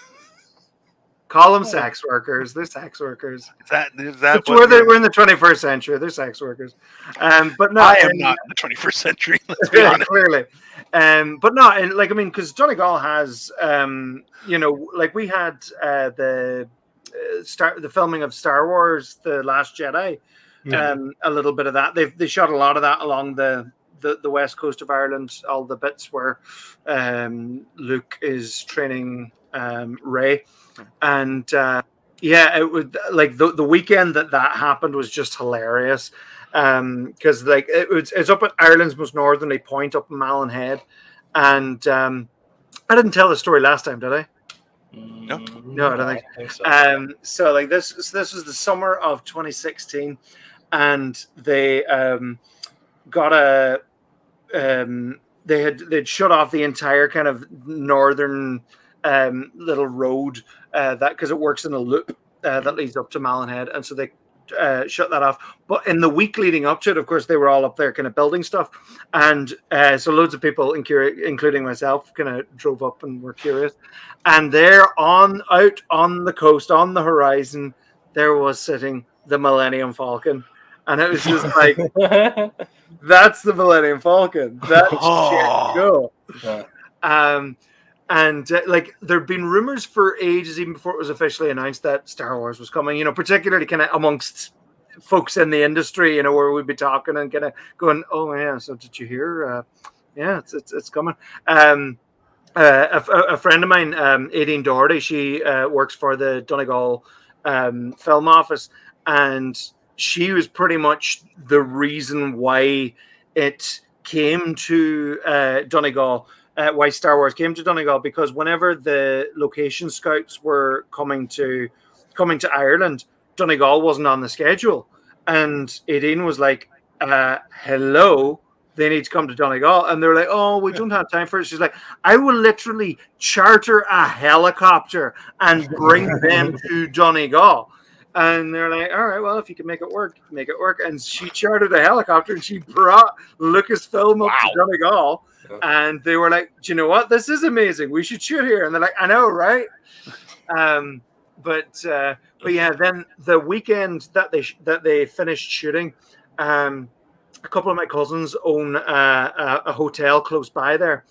S3: Call them sex workers. They're sex workers.
S2: Is that is that
S3: It's
S2: what
S3: where they,
S2: you're-
S3: we're in the 21st century. They're sex workers. Um, but no,
S2: I am
S3: and-
S2: not in the 21st century. *laughs* Let's be honest.
S3: clearly. Um, but no, and like I mean, because Johnny Donegal has, um, you know, like we had uh, the uh, start the filming of Star Wars: The Last Jedi.
S1: Yeah.
S3: Um, a little bit of that. They they shot a lot of that along the the, the west coast of Ireland. All the bits where um, Luke is training um, Rey, and uh, yeah, it would like the the weekend that that happened was just hilarious. Um, because like it was it's up at Ireland's most northerly point up in Malin Head, and um, I didn't tell the story last time, did I?
S2: No.
S3: No, I don't think.
S1: think so.
S3: Um, so like this, so this was the summer of 2016, and they um, got a um, they had they'd shut off the entire kind of northern um, little road uh, that because it works in a loop uh, that leads up to Malin Head, and so they uh, shut that off. But in the week leading up to it, of course, they were all up there kind of building stuff, and uh, so loads of people, including myself, kind of drove up and were curious. And there, on out on the coast, on the horizon, there was sitting the Millennium Falcon, and it was just like *laughs* that's the Millennium Falcon. That's
S2: Oh.
S3: shit go.
S1: Yeah.
S3: Um, and uh, like there've been rumors for ages, even before it was officially announced that Star Wars was coming. You know, particularly kind of amongst folks in the industry. You know, where we'd be talking and kind of going, "Oh yeah, so did you hear? Uh, yeah, it's it's, it's coming." Um, uh, a, a friend of mine, um, Aideen Doherty, she uh, works for the Donegal um, Film Office, and she was pretty much the reason why it came to uh, Donegal, uh, why Star Wars came to Donegal, because whenever the location scouts were coming to coming to Ireland, Donegal wasn't on the schedule, and Aideen was like, uh, "Hello." They need to come to Donegal, and they're like, "Oh, we don't have time for it." She's like, "I will literally charter a helicopter and bring them *laughs* to Donegal." And they're like, all right, well, if you can make it work, make it work. And she chartered a helicopter and she brought Lucasfilm up to Donegal. *laughs* And they were like, do you know what? This is amazing. We should shoot here. And they're like, I know, right? *laughs* Um, but uh, but yeah, then the weekend that they sh- that they finished shooting, um, a couple of my cousins own uh, a, a hotel close by there,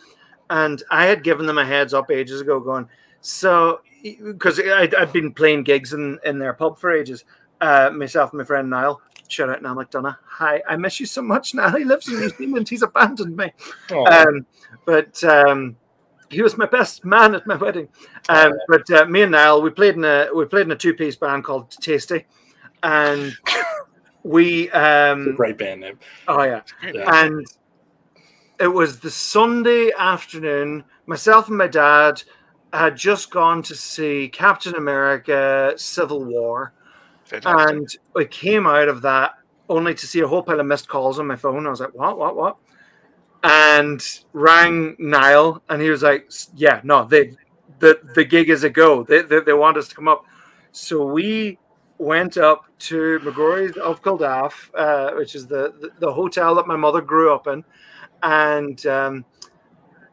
S3: and I had given them a heads up ages ago, going so because I'd, I'd been playing gigs in in their pub for ages. Uh, myself and my friend Niall. Shout out Niall McDonough. Hi, I miss you so much. Niall, he lives in New Zealand. He's abandoned me. Um, but um, he was my best man at my wedding. Um, but uh, me and Niall, we played in a we played in a two piece band called Tasty, and we um,
S1: great band name.
S3: oh yeah,
S1: Yeah.
S3: and it was the Sunday afternoon. Myself and my dad had just gone to see Captain America: Civil War,
S2: Fantastic.
S3: and I came out of that only to see a whole pile of missed calls on my phone. I was like, "What? What? What?" And rang Niall, and he was like, "Yeah, no, they, the the gig is a go. They they, they want us to come up." So we went up to McGrory's of Culdaff, uh, which is the, the the hotel that my mother grew up in, and um,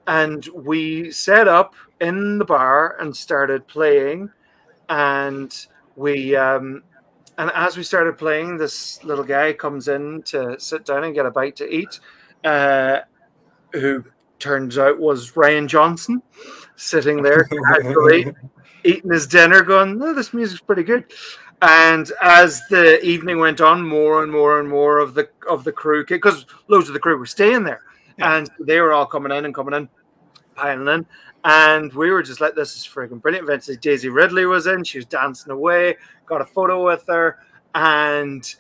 S3: and we set up in the bar and started playing, and we um, and as we started playing, this little guy comes in to sit down and get a bite to eat, uh, who turns out was Rian Johnson, sitting there *laughs* casually eating his dinner, going, "No, this music's pretty good." And as the evening went on, more and more and more of the of the crew, because loads of the crew were staying there,
S2: Yeah.
S3: and they were all coming in and coming in, piling in, and we were just like, "This is friggin' brilliant." Eventually, Daisy Ridley was in; she was dancing away. Got a photo with her, and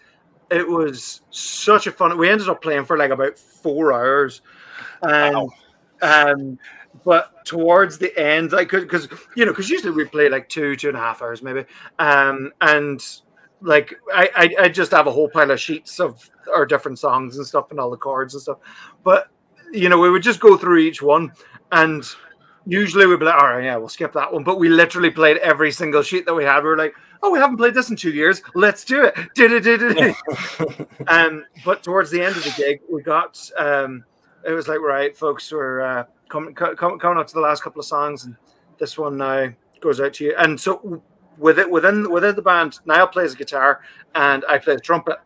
S3: it was such a fun. We ended up playing for like about four hours, and
S2: Wow.
S3: um, but towards the end, like because you know, because usually we play like two, two and a half hours maybe, um, and like I, I, I just have a whole pile of sheets of our different songs and stuff and all the chords and stuff, but you know, we would just go through each one and. Usually we'd be like, all right, yeah, we'll skip that one. But we literally played every single sheet that we had. We were like, oh, we haven't played this in two years. Let's do it. Did it, did it. Um, but towards the end of the gig, we got um, it was like right, folks, we're uh, coming co- com- coming up to the last couple of songs, and this one now goes out to you. And so with it within within the band, Niall plays guitar and I play the trumpet.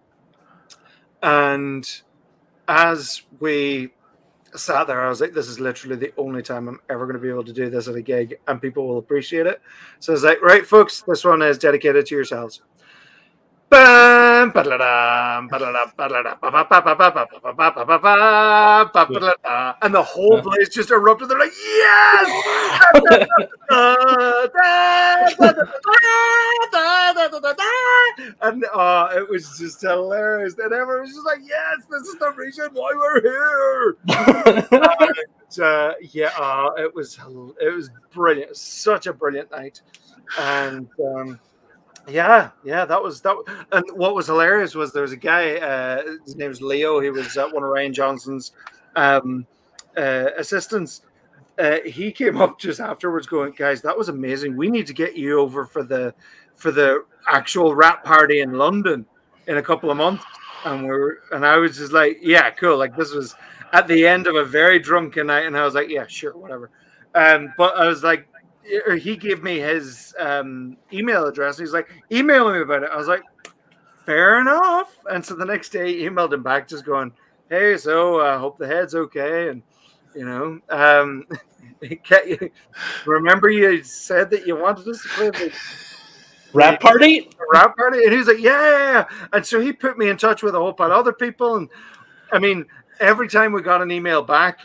S3: And as we sat there, I was like, this is literally the only time I'm ever going to be able to do this at a gig, and people will appreciate it. So I was like, right, folks, this one is dedicated to yourselves. And the whole place just erupted. They're like, yes! *laughs* and uh, it was just hilarious. And everyone was just like, "Yes, this is the reason why we're here." uh, yeah, uh, it was it was brilliant. Such a brilliant night, and um, yeah, yeah, that was that. And what was hilarious was there was a guy. Uh, his name was Leo. He was uh, one of Rian Johnson's um, uh, assistants. Uh, he came *laughs* up just afterwards, going, "Guys, that was amazing. We need to get you over for the for the actual wrap party in London in a couple of months." And we are and I was just like, "Yeah, cool." Like this was at the end of a very drunken night, and I was like, "Yeah, sure, whatever." Um, but I was like, or he gave me his um, email address. He's like, email me about it. I was like, fair enough. And so the next day, he emailed him back, just going, hey, so I uh, hope the head's okay. And, you know, um, *laughs* remember you said that you wanted us to play the
S1: wrap party? *laughs*
S3: Wrap party? And he was like, yeah. And so he put me in touch with a whole pile of other people. And I mean, every time we got an email back,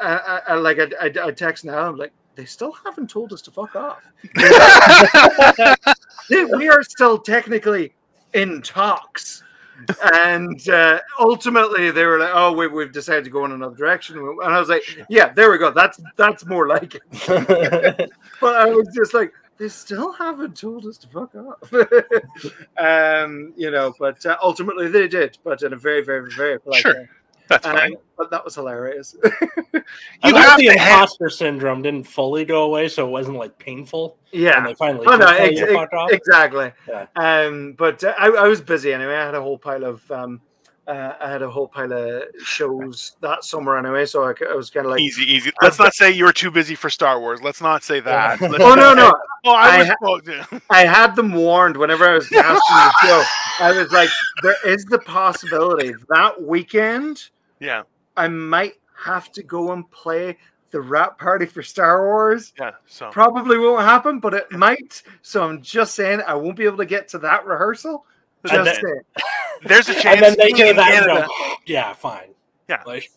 S3: I, I, uh, like I, I, I text now, I'm like, they still haven't told us to fuck off. *laughs* we are still technically in talks. and uh, ultimately, they were like, "Oh, we, we've decided to go in another direction." And I was like, "Yeah, there we go. That's that's more like it." *laughs* but I was just like, "They still haven't told us to fuck off." *laughs* um, you know, but uh, ultimately they did, but in a very, very, very polite
S2: sure. way. That's
S3: and fine. I, but that was hilarious. *laughs*
S1: you have the imposter have... syndrome didn't fully go away, so it wasn't like painful.
S3: Yeah,
S1: and they finally. Oh no, ex- ex-
S3: exactly. Yeah. Um, but uh, I, I, was busy anyway. I had a whole pile of um, uh, I had a whole pile of shows that summer anyway, so I, I was kind of like
S2: easy, easy. Let's not say you were too busy for Star Wars. Let's not say that. *laughs*
S3: oh no, no.
S2: Oh, I,
S3: was, ha- *laughs* I had them warned whenever I was casting the show. I was like, there is the possibility that weekend
S2: yeah.
S3: I might have to go and play the wrap party for Star Wars.
S2: Yeah, so
S3: probably won't happen, but it might. So I'm just saying I won't be able to get to that rehearsal. Just then, saying. *laughs*
S2: There's a chance.
S1: and then they hear that go, yeah, fine.
S2: Yeah. Like,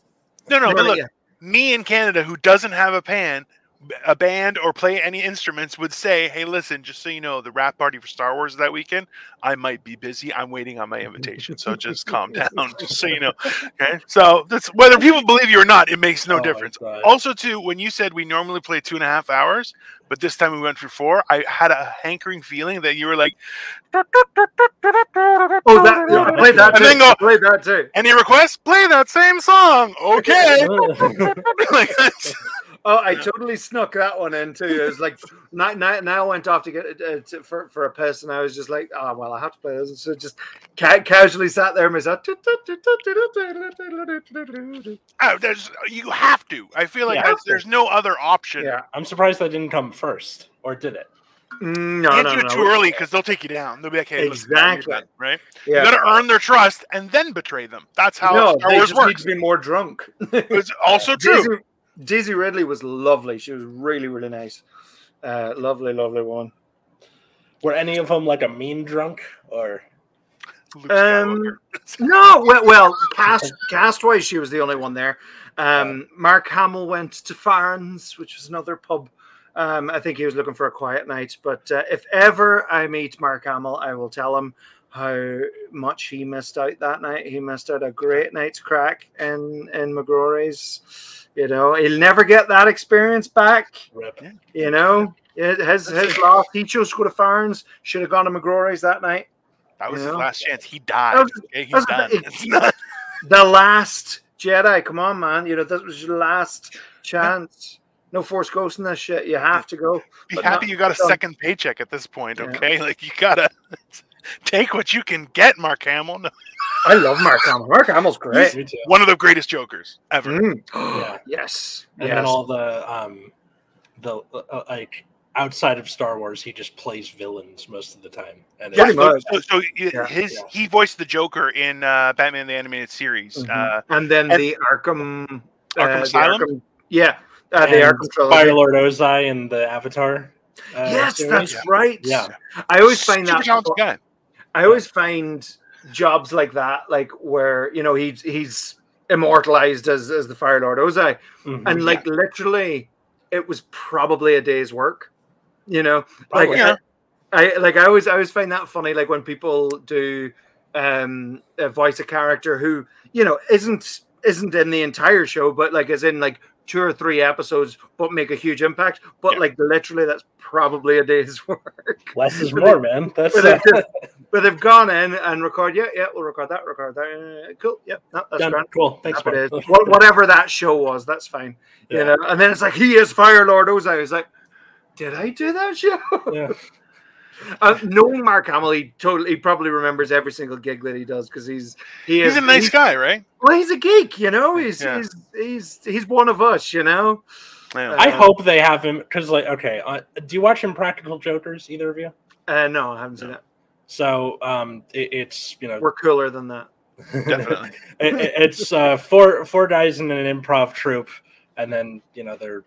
S2: no, no, but look, yeah. me in Canada who doesn't have a pan a band or play any instruments would say, "Hey, listen, just so you know, the wrap party for Star Wars that weekend, I might be busy. I'm waiting on my invitation, so just *laughs* calm down, *laughs* just so you know." Okay, so that's whether people believe you or not, it makes no oh difference. Also, too, when you said we normally play two and a half hours, but this time we went for four, I had a hankering feeling that you were like, *laughs*
S3: "Oh, that yeah, play that too. Go, play that too."
S2: Any requests? Play that same song. Okay.
S3: like, Oh, I totally snuck that one in too. It was like now, now, now I went off to get uh, to, for for a piss, and I was just like, oh well, I have to play this. So just ca- casually sat there myself. *laughs*
S2: Oh, there's you have to. I feel like yeah, there's no other option.
S3: Yeah,
S1: I'm surprised that didn't come first, or did it?
S3: Mm, no, Can't
S2: no,
S3: do
S2: it too early because they'll take you down. They'll be like, "Hey,
S3: exactly,
S2: listen, right? Yeah. You got to earn their trust and then betray them. That's how
S3: no, Star Wars works. Need to be more drunk.
S2: it's also true.
S3: Daisy Ridley was lovely. She was really, really nice. Uh, lovely, lovely one.
S1: Were any of them like a mean drunk or?
S3: Um, no, well, well, cast cast wise, she was the only one there. Um, Mark Hamill went to Farren's, which was another pub. Um, I think he was looking for a quiet night. But uh, if ever I meet Mark Hamill, I will tell him how much he missed out that night. He missed out a great night's crack in in McGrory's you know, he'll never get that experience back. Rip. You know, it has his lost. He chose to go to Farren's. Should have gone to McGrory's that night.
S2: That was his know? last chance. He died. Was, okay, he's done.
S3: It, *laughs* the last Jedi. Come on, man. You know that was your last chance. No force ghost in that shit. You have to go.
S2: Be happy you got a done. second paycheck at this point. Okay, yeah. like you gotta *laughs* *laughs* take what you can get, Mark Hamill. No.
S3: I love Mark Hamill. Mark Hamill's great.
S2: One of the greatest Jokers ever.
S3: Mm. yeah. *gasps* Yes.
S1: And
S3: yes.
S1: then all the um the uh, like outside of Star Wars, he just plays villains most of the time.
S2: And yeah, so, so, so yeah. his yeah. he voiced the Joker in uh, Batman the Animated Series, mm-hmm. uh,
S3: and then and the Arkham
S2: Arkham uh, Asylum.
S3: Arkham, yeah, uh, the Arkham
S1: Fire Lord Ozai and the Avatar.
S3: Uh, yes, series. that's right.
S1: Yeah,
S3: I always find
S2: Super
S3: that.
S2: Guy.
S3: I always find jobs like that, like where you know he's he's immortalized as as the Fire Lord Ozai, mm-hmm, and like yeah. literally, it was probably a day's work. You know, like yeah. I like I always I always find that funny. Like when people do um a voice a character who you know isn't isn't in the entire show, but like is in like two or three episodes, but make a huge impact. But
S2: Yeah.
S3: like literally, that's probably a day's *laughs* work.
S1: Less is more, man. That's
S3: But
S1: uh,
S3: they've, *laughs* but they've gone in and record. Yeah, yeah, we'll record that. Record that. Uh, cool. Yeah, no, that's
S1: done.
S3: grand.
S1: cool. Thanks, man.
S3: Whatever that show was, that's fine.
S1: Yeah.
S3: You know. And then it's like he is Fire Lord Ozai. I was like, did I do that show?
S1: Yeah. *laughs*
S3: Uh, knowing Mark Hamill, he totally he probably remembers every single gig that he does because he's he is
S2: He's a nice guy, right?
S3: well, he's a geek, you know. He's
S2: Yeah.
S3: he's he's he's one of us, you know.
S2: Yeah.
S1: I hope they have him because, like, okay, uh, do you watch Impractical Jokers? Either of you?
S3: Uh, no, I haven't seen it.
S1: So, um, it, it's you know,
S3: We're cooler than that. *laughs*
S2: Definitely.
S1: it, it- it's uh, four four guys in an improv troupe, and then you know they're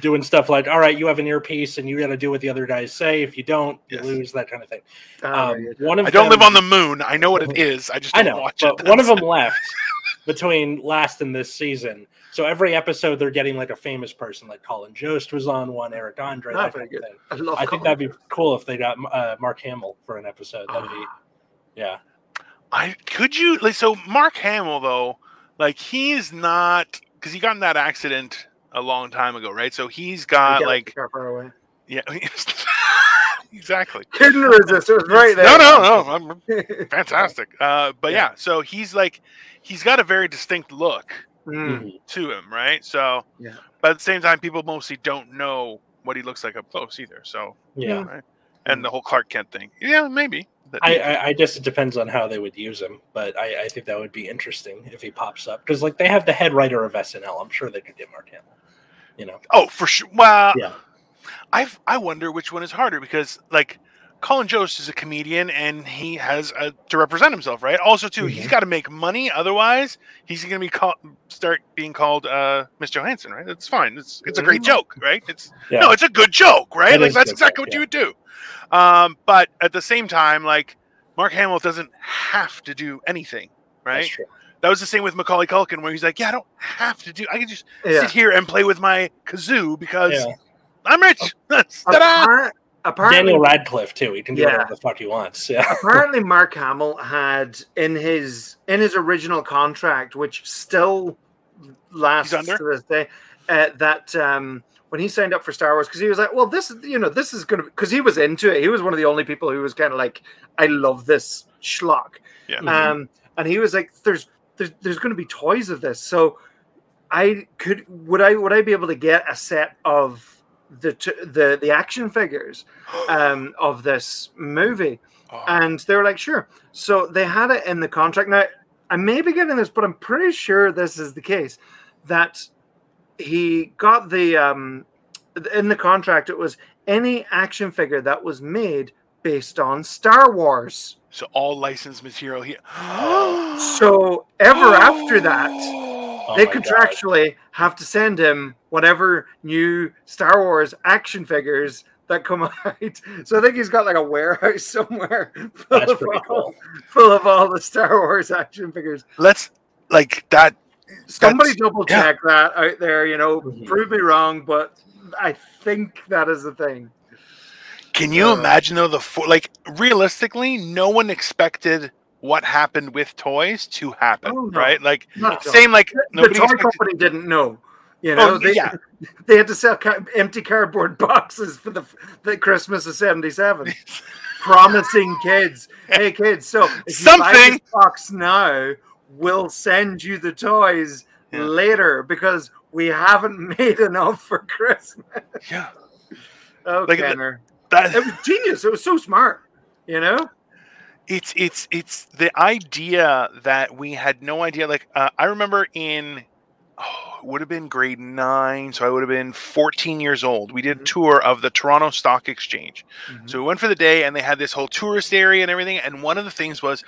S1: doing stuff like, all right, you have an earpiece, and you got to do what the other guys say. If you don't, you
S2: Yes.
S1: lose. That kind of thing. Um,
S3: very
S1: one of
S2: I don't
S1: them-
S2: live on the moon. I know what it *laughs* is. I just
S1: I
S2: don't
S1: know,
S2: watch
S1: but
S2: it.
S1: one of them left between last and this season. So every episode they're getting like a famous person, like Colin Jost was on one, Eric Andre,
S3: Ah,
S1: that
S3: very
S1: kind of thing.
S3: I love.
S1: I think that'd be cool if they got uh, Mark Hamill for an episode. That'd be,
S3: Ah.
S1: yeah.
S2: I could you like so Mark Hamill though, like he's not because he got in that accident a long time ago, right? So he's got
S3: Get
S2: like
S3: the far away.
S2: yeah, *laughs* exactly.
S3: Couldn't resist. It was right there.
S2: No, no, no. I'm *laughs* fantastic. Uh, but
S1: Yeah.
S2: yeah, so he's like he's got a very distinct look
S3: Mm.
S1: Mhm.
S2: to him, right? So
S3: Yeah.
S2: but at the same time, people mostly don't know what he looks like up close either. So
S1: Yeah.
S2: and the whole Clark Kent thing, yeah, maybe. That-
S1: I, I, I guess it depends on how they would use him, but I, I think that would be interesting if he pops up because like they have the head writer of SNL. I'm sure they could get Mark Hamill. You know,
S2: oh, for sure. Well,
S1: yeah,
S2: I I wonder which one is harder because like Colin Jost is a comedian and he has a, to represent himself, right? Also, too, he's
S1: Mhm.
S2: got to make money. Otherwise, he's going to be called start being called uh, Miss Johansson, right? That's fine. It's it's a great
S3: Mhm.
S2: joke, right? It's
S1: yeah.
S2: no, it's a good joke, right?
S1: It
S2: like that's exactly
S1: joke,
S2: what
S1: yeah.
S2: you would do. Um, but at the same time, like Mark Hamill doesn't have to do anything, right?
S1: That's true.
S2: That was the same with Macaulay Culkin, where he's like, "Yeah, I don't have to do. I can just
S3: Yeah.
S2: sit here and play with my kazoo because
S1: Yeah.
S2: I'm rich." *laughs* That's ta-da!
S3: Apparently,
S1: Daniel Radcliffe too. He can do
S3: Yeah.
S1: whatever the fuck he wants. Yeah,
S3: apparently Mark Hamill had in his in his original contract, which still lasts to this day, uh, that um, when he signed up for Star Wars, because he was like, well, this you know this is gonna because he was into it. He was one of the only people who was kind of like, I love this schlock.
S2: Yeah.
S1: Mhm.
S3: Um, and he was like, there's there's, there's going to be toys of this, so I could would I would I be able to get a set of the the the action figures *gasps* um, of this movie?
S2: Oh,
S3: And they were like, sure. So they had it in the contract. Now, I may be getting this, but I'm pretty sure this is the case that he got the um in the contract it was any action figure that was made based on Star Wars.
S2: so all licensed material here. *gasps*
S3: So ever after that,
S1: Oh
S3: they
S1: my God.
S3: contractually have to send him whatever new Star Wars action figures that come *laughs* out. So I think he's got like a warehouse *laughs* somewhere full,
S1: That's
S3: of, all,
S1: cool. *laughs*
S3: full of all the Star Wars action figures.
S2: Let's like that.
S3: Somebody double
S2: yeah.
S3: check that out there. You know,
S1: Mhm.
S3: prove me wrong, but I think that is the thing.
S2: Can you
S3: Uh,
S2: imagine though the fo- like realistically, no one expected what happened with toys to happen,
S3: Oh, no.
S2: right? Like
S3: Not
S2: same like
S3: The toy
S2: expected.
S3: company didn't know. You know,
S2: Oh,
S3: they,
S2: yeah. *laughs*
S3: they had to sell empty cardboard *laughs* boxes for the, the Christmas of '77. *laughs* promising kids, hey kids, so if you buy
S2: Something.
S3: box now, we'll send you the toys
S2: Yeah.
S3: later because we haven't made enough for Christmas.
S2: Yeah,
S3: Oh,
S2: Like
S3: Kenner.
S2: That
S3: it was genius. It was so smart. You know,
S2: it's it's it's the idea that we had no idea. Like uh, I remember in oh, it would have been grade nine, so I would have been 14 years old. We did a
S3: Mhm.
S2: tour of the Toronto Stock Exchange.
S3: Mm-hmm.
S2: So we went for the day, and they had this whole tourist area and everything. And one of the things was,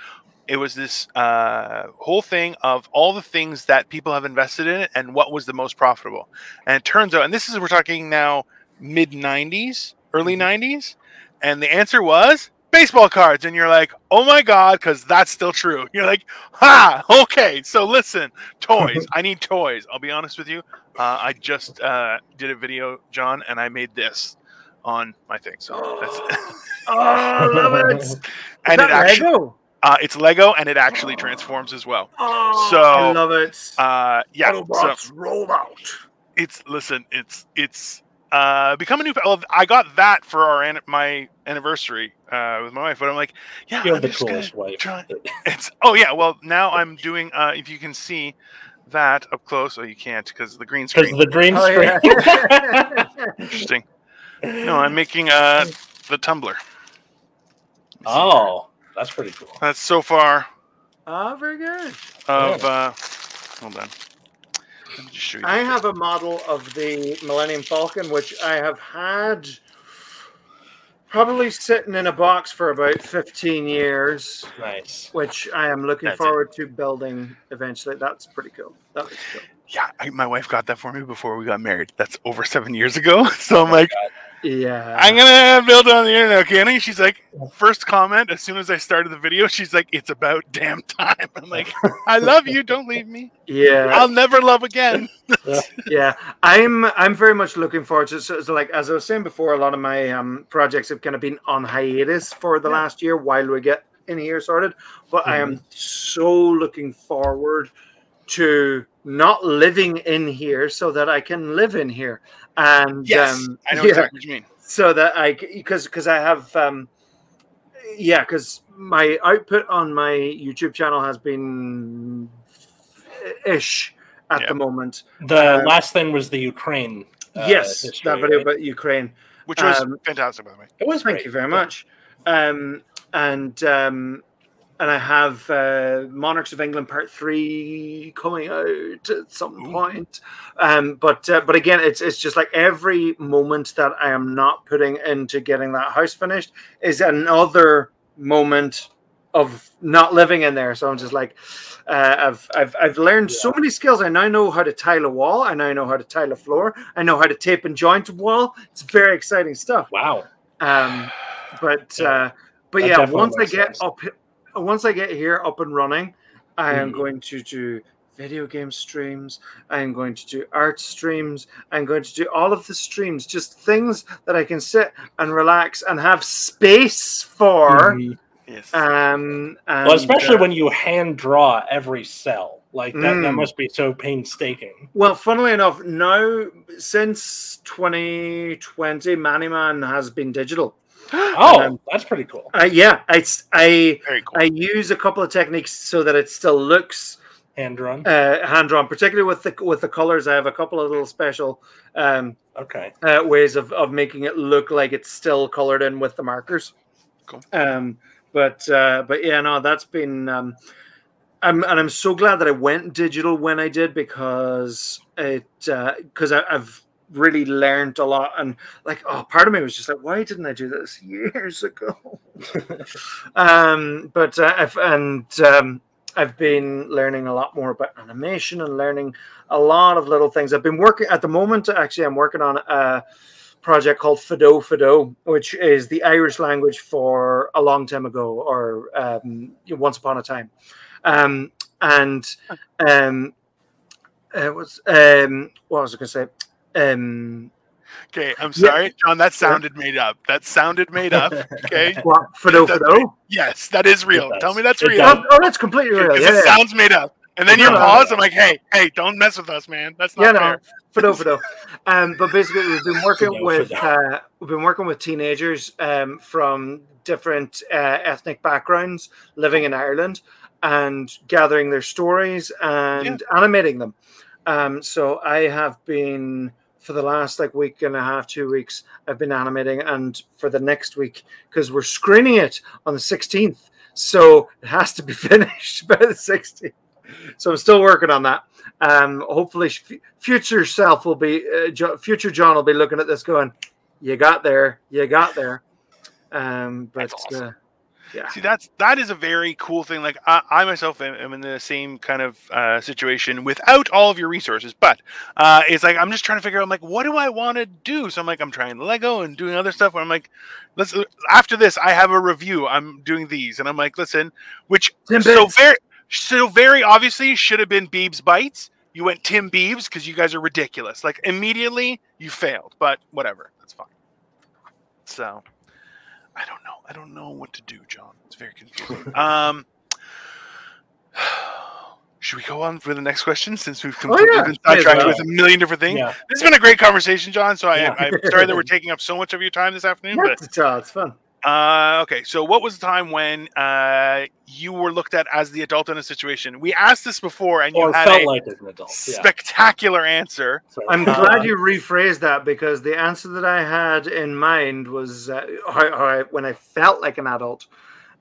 S2: it was this uh, whole thing of all the things that people have invested in it and what was the most profitable. And it turns out, and this is we're talking now mid '90s, early
S3: Mhm.
S2: '90s, and the answer was baseball cards. And you're like, oh my god, because that's still true. *laughs* You're like, ha, okay. So listen, toys. *laughs* I need toys. I'll be honest with you. Uh, I just uh, did a video, John, and I made this on my thing. So that's *gasps* *laughs*
S3: Oh, I love it. Is
S2: and it actually
S3: Lego?
S2: uh, it's Lego and it actually transforms as well.
S3: Oh,
S2: So,
S3: I love it.
S2: Uh, yeah, so
S3: roll out.
S2: it's listen, it's it's uh become a new. well, I got that for our an- my anniversary uh with my wife, but I'm like, yeah,
S1: You
S2: I'm
S1: the
S2: just
S1: coolest wife.
S2: try- *laughs* It's oh yeah, well now I'm doing. uh If you can see that up close, oh you can't because the green screen.
S1: Because
S2: screen.
S1: the green
S3: Oh,
S1: screen.
S3: yeah. *laughs*
S2: Interesting. No, I'm making uh the tumbler.
S1: oh, that's pretty cool.
S2: That's so far
S3: Ah, very good.
S2: of. uh Hold on. Let me just show you.
S3: I have a model of the Millennium Falcon, which I have had probably sitting in a box for about 15 years,
S1: Nice.
S3: which I am looking
S2: That's it.
S3: forward to building eventually. That's pretty cool. That looks cool.
S2: Yeah, I, my wife got that for me before we got married. That's over seven years ago. *laughs* So I'm oh like,
S3: Yeah.
S2: I'm gonna build it on the internet, okay? And she's like, first comment as soon as I started the video, she's like, "It's about damn time." *laughs* I'm like, "I love you. Don't leave me.
S3: yeah.
S2: I'll never love again." *laughs* *laughs*
S3: yeah i'm i'm very much looking forward to so, so like as i was saying before a lot of my um projects have kind of been on hiatus for the
S2: Yeah.
S3: last year while we get in here sorted but i am so looking forward to not living in here so that i can live in here and
S2: Yes,
S3: um
S2: I know
S3: yeah,
S2: exactly what you mean.
S3: so that i because because i have um yeah because my output on my youtube channel has been ish at
S2: Yeah.
S3: the moment
S1: The
S3: Uh,
S1: last thing was the Ukraine. uh,
S3: yes,
S1: history,
S3: that video
S1: right?
S3: about Ukraine.
S2: Which was
S3: Um,
S2: fantastic, by the way.
S1: It was
S3: Thank
S1: great.
S3: you very much. Um, and um, and I have uh, Monarchs of England Part Three coming out at some point. Um, but uh, but again, it's it's just like every moment that I am not putting into getting that house finished is another moment of not living in there. So I'm just like, uh, I've I've I've learned so many skills. I now know how to tile a wall. I now know how to tile a floor. I know how to tape and joint a wall. It's very exciting stuff.
S1: Wow.
S3: Um, but
S1: Yeah.
S3: uh, but
S1: That
S3: yeah, once I get
S1: sense.
S3: up, once I get here up and running, I am
S1: Mhm.
S3: going to do video game streams. I am going to do art streams. I'm going to do all of the streams, just things that I can sit and relax and have space for.
S1: Mhm.
S2: Yes.
S3: Um, and,
S1: well, especially
S3: uh,
S1: when you hand draw every cell. Like that, that
S3: Mm.
S1: must be so painstaking.
S3: Well, funnily enough, now since 2020, Manny Man has been digital. *gasps*
S1: Oh,
S3: Um,
S1: that's pretty cool.
S3: Uh, yeah, it's I
S2: cool.
S3: I use a couple of techniques so that it still looks
S1: Hand drawn.
S3: uh, hand drawn, particularly with the with the colors. I have a couple of little special um,
S1: Okay.
S3: uh, ways of, of making it look like it's still colored in with the markers.
S2: Cool.
S3: Um, but uh, but yeah, no, that's been. Um, I'm and I'm so glad that I went digital when I did because it because I I've really learned a lot and like oh part of me was just like why didn't I do this *laughs* years ago *laughs* um but uh, I've and um I've been learning a lot more about animation and learning a lot of little things. I've been working at the moment. Actually, I'm working on a project called Fadó Fadó, which is the Irish language for a long time ago or um, once upon a time. Um, and um, uh, what's um, what was I going to say? Um,
S2: Okay, I'm
S3: Yeah.
S2: sorry, John. That sounded made up. That sounded made up. *laughs* Okay.
S3: what Fadó
S2: That's
S3: Fadó?
S2: yes, that is real. Tell me that's
S1: It
S2: real.
S1: does.
S3: Oh, oh, that's completely real. Yeah,
S2: it
S3: yeah.
S2: sounds made up. And then you
S3: No, no, no.
S2: pause. I'm like, hey, hey, don't mess with us, man. That's not
S3: yeah, no,
S2: fair.
S3: Fadó Fadó. Um, but basically, we've been working
S1: Fadó,
S3: with
S1: Fadó.
S3: uh, we've been working with teenagers um, from different uh, ethnic backgrounds living in Ireland and gathering their stories and animating them. Um, so I have been for the last like week and a half, two weeks, I've been animating, and for the next week because we're screening it on the 16th, so it has to be *laughs* finished by the 16th. So I'm still working on that. Um, hopefully, f- future self will be, uh, future John will be looking at this going, "You got there, you got there." Um, but
S2: That's awesome.
S3: uh, yeah,
S2: See, that's that is a very cool thing. Like I, I myself am, am in the same kind of uh, situation without all of your resources, but uh, it's like I'm just trying to figure out. I'm like, what do I want to do? So I'm like, I'm trying Lego and doing other stuff. Where I'm like, let's. After this, I have a review. I'm doing these, and I'm like, listen, which
S3: Tim
S2: so very, so very obviously should have been Beebs bites. You went Tim Beebs because you guys are ridiculous. Like immediately, you failed, but whatever, that's fine. So I don't know. I don't know what to do, John. It's very confusing. *laughs* um, *sighs* should we go on for the next question since we've completely
S3: yeah.
S2: been sidetracked
S1: well.
S2: with a million different things?
S1: Yeah.
S2: This has been a great conversation, John. So. I, I'm sorry that we're *laughs* taking up so much of your time this afternoon. But
S3: It's, uh, it's fun.
S2: Uh, okay, so what was the time when uh, you were looked at as the adult in a situation? We asked this before, and you
S1: Or
S2: had
S1: felt
S2: a
S1: like as an adult. Yeah.
S2: spectacular answer.
S1: So,
S3: I'm
S1: uh,
S3: glad you rephrased that because the answer that I had in mind was uh, how, how I, when I felt like an adult,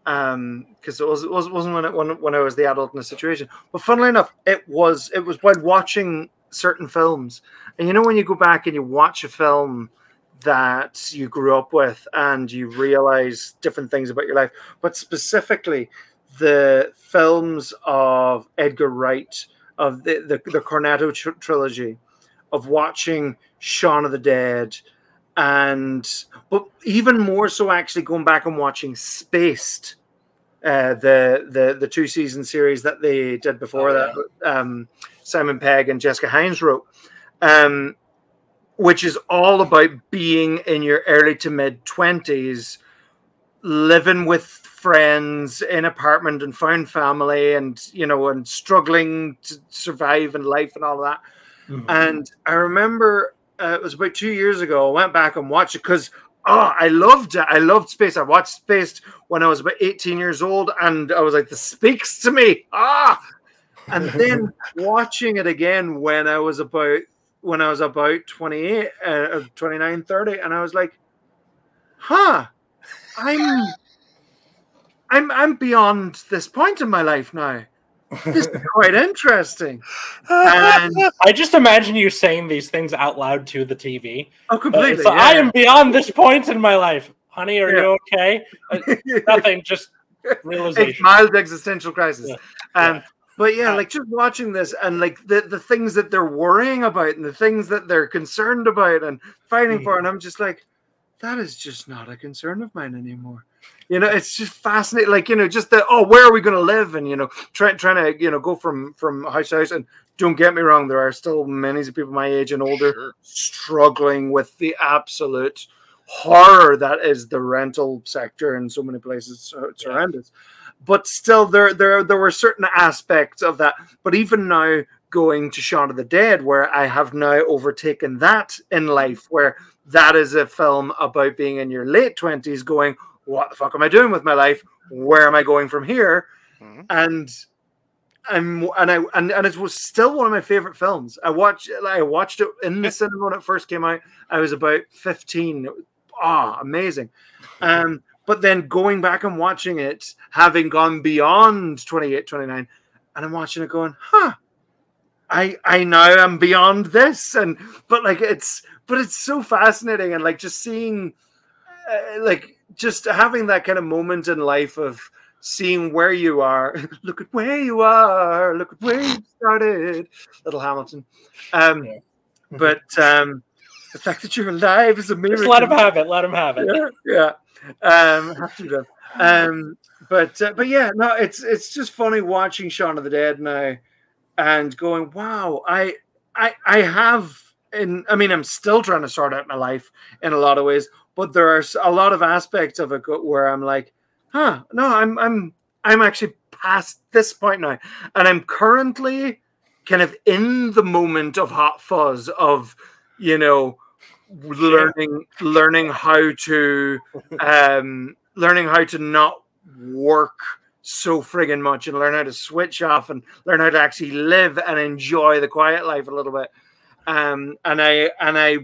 S3: because it was it was, wasn't when it, when when I was the adult in a situation. But funnily enough, it was it was when watching certain films, and you know when you go back and you watch a film that you grew up with and you realize different things about your life, but specifically the films of Edgar Wright of the the, the Cornetto tr- trilogy of watching Shaun of the Dead and but even more so actually going back and watching Spaced uh, the the the two season series that they did before
S1: Oh,
S3: that um, Simon Pegg and Jessica Hynes wrote. Um, which is all about being in your early to mid 20s living with friends in apartment and found family and you know and struggling to survive in life and all of that
S1: mhm.
S3: and I remember uh, it was about two years ago. I went back and watched it because oh, I loved it. I loved Space. I watched Space when I was about 18 years old, and I was like, "This speaks to me." Ah, and then *laughs* watching it again when I was about when I was about 28, uh, 29, 30, and I was like, "Huh, I'm." I'm I'm beyond this point in my life now. This is quite interesting. And
S1: I just imagine you saying these things out loud to the TV.
S3: oh,
S1: Uh,
S3: completely.
S1: so I am beyond this point in my life. Honey, are
S3: Yeah.
S1: you okay? Uh, *laughs* nothing, just
S3: It's *laughs*
S1: realization.
S3: mild existential crisis.
S1: Yeah.
S3: Um,
S1: Yeah.
S3: But yeah,
S1: Uh,
S3: like just watching this and like the, the things that they're worrying about and the things that they're concerned about and fighting for,
S1: Mhm.
S3: and I'm just like, that is just not a concern of mine anymore. You know, it's just fascinating. Like, you know, just that, oh, where are we going to live? And you know, trying trying to you know go from from house to house. And don't get me wrong, there are still many people my age and older
S2: Sure.
S3: struggling with the absolute horror that is the rental sector in so many places sur- surround us. But still, there there there were certain aspects of that. But even now, going to Shaun of the Dead, where I have now overtaken that in life, where that is a film about being in your late twenties, going, "What the fuck am I doing with my life? Where am I going from here?"
S2: Mhm.
S3: And I'm and I and, and it was still one of my favorite films. I watched I watched it in the cinema when it first came out. I was about 15. Ah, amazing. *laughs* Um, but then going back and watching it, having gone beyond 28, 29, and I'm watching it going, huh. I I now am beyond this. And but like it's but it's so fascinating and like just seeing uh, like just having that kind of moment in life of seeing where you are. *laughs* look at where you are. Look at where you started. Little Hamilton. Um,
S1: Yeah.
S3: but um, the fact that you're alive is a miracle.
S1: Just let him have it. Let him have it.
S3: Yeah, yeah. Um, have to do. Um, but uh, but yeah, no, it's it's just funny watching Shaun of the Dead now and going, wow, I I I have. And I mean, I'm still trying to sort out my life in a lot of ways, but there are a lot of aspects of it where I'm like, huh, no, I'm I'm I'm actually past this point now, and I'm currently kind of in the moment of hot fuzz of, you know, learning learning how to *laughs* um learning how to not work so friggin' much and learn how to switch off and learn how to actually live and enjoy the quiet life a little bit. Um and i and i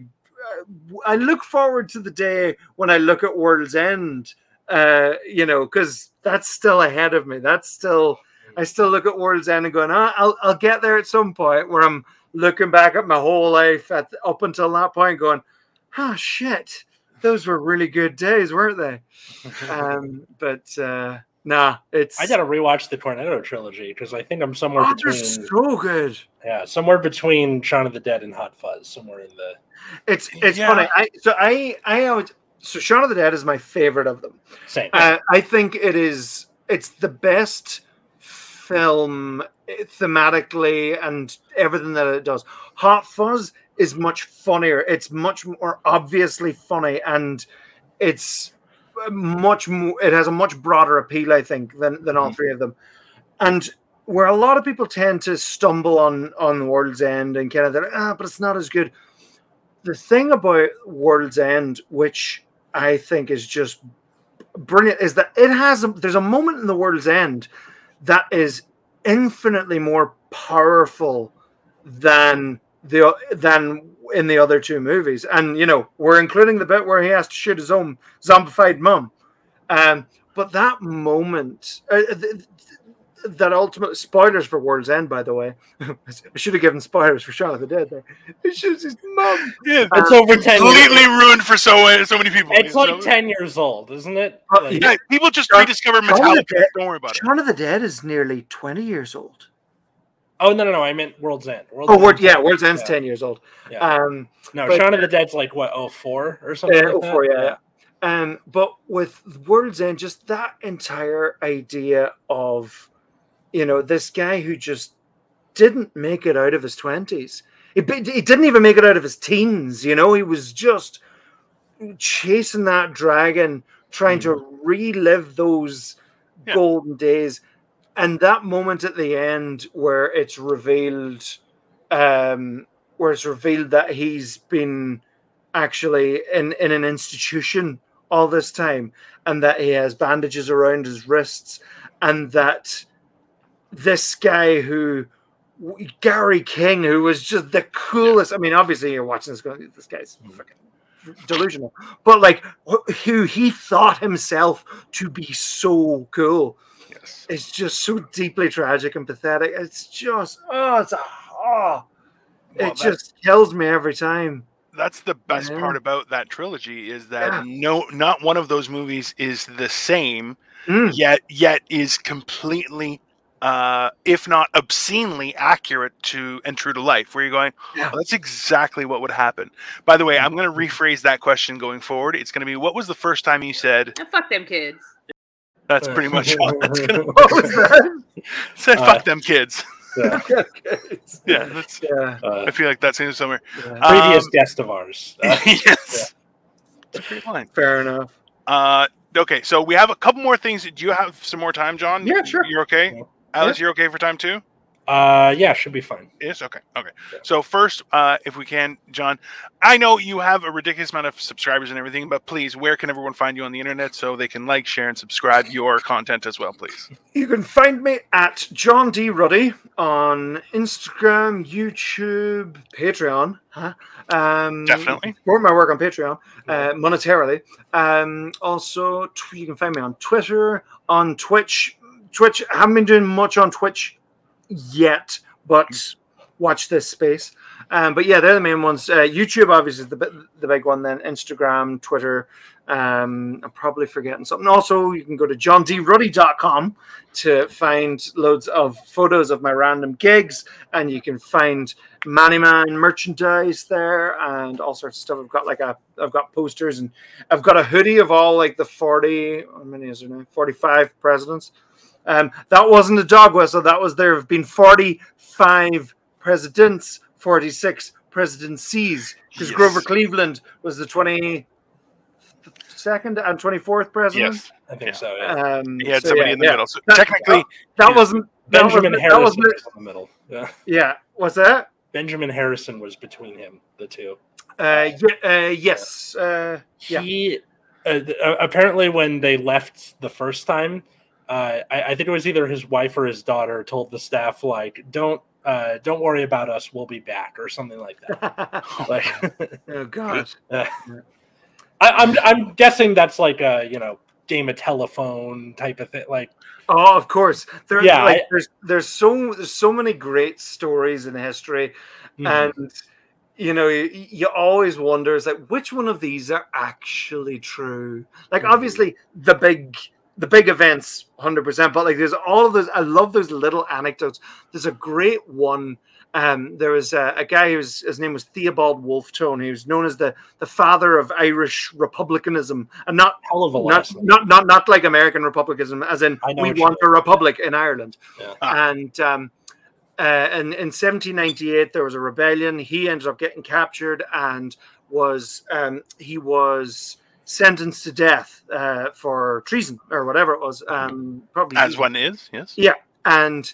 S3: i look forward to the day when i look at world's end uh you know because that's still ahead of me. That's still i still look at world's end and going ah, i'll i'll get there at some point where i'm looking back at my whole life at up until that point going ah shit those were really good days weren't they *laughs* um but uh nah it's
S1: I gotta rewatch the Cornetto trilogy because I think I'm somewhere
S3: oh, they're
S1: between
S3: so good
S1: yeah, somewhere between Shaun of the Dead and Hot Fuzz, somewhere in the
S3: it's it's
S2: Yeah.
S3: funny i so i i always so Shaun of the Dead is my favorite of them
S1: same.
S3: Uh, I think it is. It's the best film thematically and everything that it does. Hot Fuzz is much funnier. It's much more obviously funny, and it's much more. It has a much broader appeal, I think, than than all
S2: Mhm.
S3: three of them. And where a lot of people tend to stumble on on the World's End and kind of they're, ah, but it's not as good. The thing about World's End, which I think is just brilliant, is that it has a, there's a moment in the World's End that is infinitely more powerful than the than in the other two movies. And you know, we're including the bit where he has to shoot his own zombified mum. Um, but that moment, uh, th- that ultimate spoilers for World's End, by the way. I *laughs* should have given spoilers for Shaun of the Dead there. He shoots his mum.
S2: Yeah,
S1: It's over ten.
S2: completely
S1: Years.
S2: ruined for so so many people.
S1: It's like
S2: know?
S1: ten years old, isn't it?
S3: Uh,
S1: Like-
S2: Yeah, people just
S3: Shaun-
S2: rediscover
S3: Shaun of the
S2: Metallica. Don't worry about it.
S3: Shaun of the Dead is nearly 20 years old.
S1: Oh no, no, no! I meant World's End. World's
S3: Oh,
S1: End.
S3: Word, yeah, World's End's
S1: Yeah.
S3: 10 years old.
S1: Yeah.
S3: Um,
S1: No,
S3: but-
S1: Shaun of the Dead's like what? Oh, four or something.
S3: Yeah,
S1: like
S3: oh,
S1: that?
S3: four, yeah, yeah. Um, but with World's End, just that entire idea of, you know, this guy who just didn't make it out of his twenties. He, he didn't even make it out of his teens. You know, he was just chasing that dragon, trying to relive those
S2: Yeah.
S3: golden days. And that moment at the end where it's revealed, um, where it's revealed that he's been actually in, in an institution all this time and that he has bandages around his wrists and that this guy who Gary King who was just the coolest I mean obviously you're watching this going this guy's freaking delusional but like who he thought himself to be so cool
S2: Yes.
S3: it's just so deeply tragic and pathetic it's just oh it's a oh
S2: Well,
S3: it just kills me every time
S2: that's the best
S3: Yeah.
S2: part about that trilogy is that
S3: Yeah.
S2: no not one of those movies is the same
S3: Mm.
S2: yet yet is completely uh if not obscenely accurate to and true to life where you're going
S3: Yeah.
S2: "Oh, that's exactly what would happen by the way i'm going to rephrase that question going forward it's going to be what was the first time you said
S4: Ah, fuck them kids.
S2: that's pretty much all *laughs* that's going to
S3: what was that *laughs*
S2: said
S1: Uh, *laughs*
S2: fuck them kids
S1: Yeah.
S2: yeah that's
S3: yeah,
S1: Uh,
S2: i feel like that's in somewhere
S3: yeah.
S1: previous
S2: Um,
S1: guest of ours. Uh,
S2: yes it's a
S3: fair enough
S2: Uh, okay, so we have a couple more things. Do you have some more time, John?
S3: Yeah, sure.
S2: You're okay.
S1: Yeah.
S2: You're okay for time too?
S1: uh, yeah, should be fine.
S2: Yes. Okay. Okay.
S1: Yeah.
S2: So first, uh, if we can, John, I know you have a ridiculous amount of subscribers and everything, but please, where can everyone find you on the internet so they can like, share, and subscribe your content as well, please?
S3: You can find me at John D. Ruddy on Instagram, YouTube, Patreon. Huh? Um,
S2: Definitely.
S3: Support my work on Patreon uh, monetarily. Um, also, tw- you can find me on Twitter, on Twitch. Twitch, I haven't been doing much on Twitch yet, but watch this space. Um, but yeah, they're the main ones. Uh, YouTube, obviously, is the, the big one. Then Instagram, Twitter. Um, I'm probably forgetting something. Also, you can go to johndruddy.com to find loads of photos of my random gigs, and you can find Manny Man merchandise there and all sorts of stuff. I've got like a, I've got posters and I've got a hoodie of all like the 40, how many is there now? 45 presidents. Um, that wasn't a dog whistle. That was there have been 45 presidents, 46 presidencies. Because
S2: Yes.
S3: Grover Cleveland was the 22nd and 24th president.
S2: Yes.
S1: I think so. Yeah.
S3: Um,
S2: He had
S3: so
S2: somebody
S3: yeah,
S2: in the
S3: yeah.
S2: middle. So
S3: That-
S2: technically,
S3: That
S2: yeah.
S3: wasn't that
S1: Benjamin
S3: wasn't,
S1: Harrison
S3: That wasn't,
S1: was in the middle. Yeah.
S3: yeah. What's that?
S1: Benjamin Harrison was between him, the two.
S3: Uh, yeah, uh, yes. Uh, Yeah.
S1: He uh, uh, apparently when they left the first time, uh, I, I think it was either his wife or his daughter told the staff like, "Don't uh, don't worry about us, we'll be back," or something like that. *laughs* like,
S3: oh *laughs* God.
S1: uh, *laughs* I, I'm I'm guessing that's like a you know game of telephone type of thing. Like,
S3: Oh, of course. There,
S1: Yeah,
S3: like,
S1: I-
S3: there's there's so there's so many great stories in history,
S1: mhm.
S3: and you know you, you always wonder is like which one of these are actually true. Like
S1: Mhm.
S3: obviously the big the big events, hundred percent. But like there's all of those. I love those little anecdotes. There's a great one. Um, there was a, a guy whose his name was Theobald Wolfe Tone. He was known as the the father of Irish republicanism, and not
S1: hell of
S3: not, not not not like American republicanism, as in we want a republic in Ireland.
S1: Yeah.
S2: Ah.
S3: And um, uh, and in 1798 there was a rebellion. He ended up getting captured and was um, he was sentenced to death uh, for treason or whatever it was. Um, probably
S2: As one is, yes.
S3: Yeah, and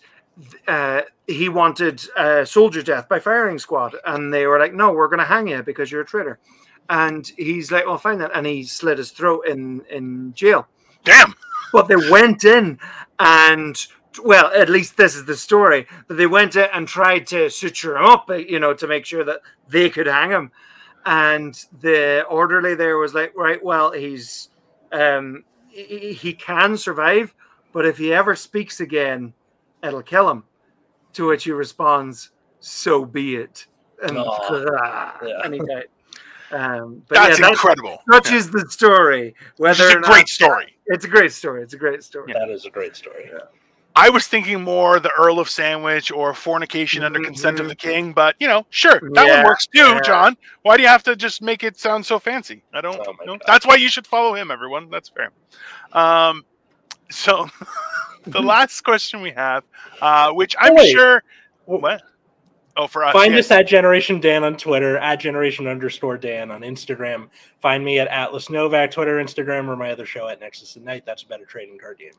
S3: uh, he wanted uh, soldier death by firing squad, and they were like, "No, we're going to hang you because you're a traitor." And he's like, "Well, fine then," and he slit his throat in in jail.
S2: Damn.
S3: But they went in and. Well, at least this is the story. But they went in and tried to suture him up, you know, to make sure that they could hang him. And the orderly there was like, right, well, he's um, he, he can survive, but if he ever speaks again, it'll kill him. To which he responds, "So be it." And,
S1: Aw, *laughs* yeah.
S3: and he died. Um, but
S2: That's
S3: yeah, that
S2: incredible.
S3: such
S2: Yeah.
S3: is the story.
S2: Which
S3: Whether
S2: is
S3: or
S2: a
S3: not-
S2: great story.
S3: It's a great story. It's a great story.
S1: That is a great story.
S2: I was thinking more the Earl of Sandwich or fornication under consent of
S3: Mhm.
S2: the king, but you know, sure, that
S3: Yeah,
S2: one works too,
S3: yeah.
S2: John. Why do you have to just make it sound so fancy? I don't
S1: Oh
S2: know.
S1: God.
S2: That's why you should follow him, everyone. That's fair. Um, so *laughs* the last question we have, uh, which I'm
S1: wait.
S2: sure, what? Oh, for us,
S1: Find
S2: yeah.
S1: us at Generation Dan on Twitter, at Generation underscore Dan on Instagram. Find me at Atlas Novack, Twitter, Instagram, or my other show at Nexus at Night. That's a better trading card game.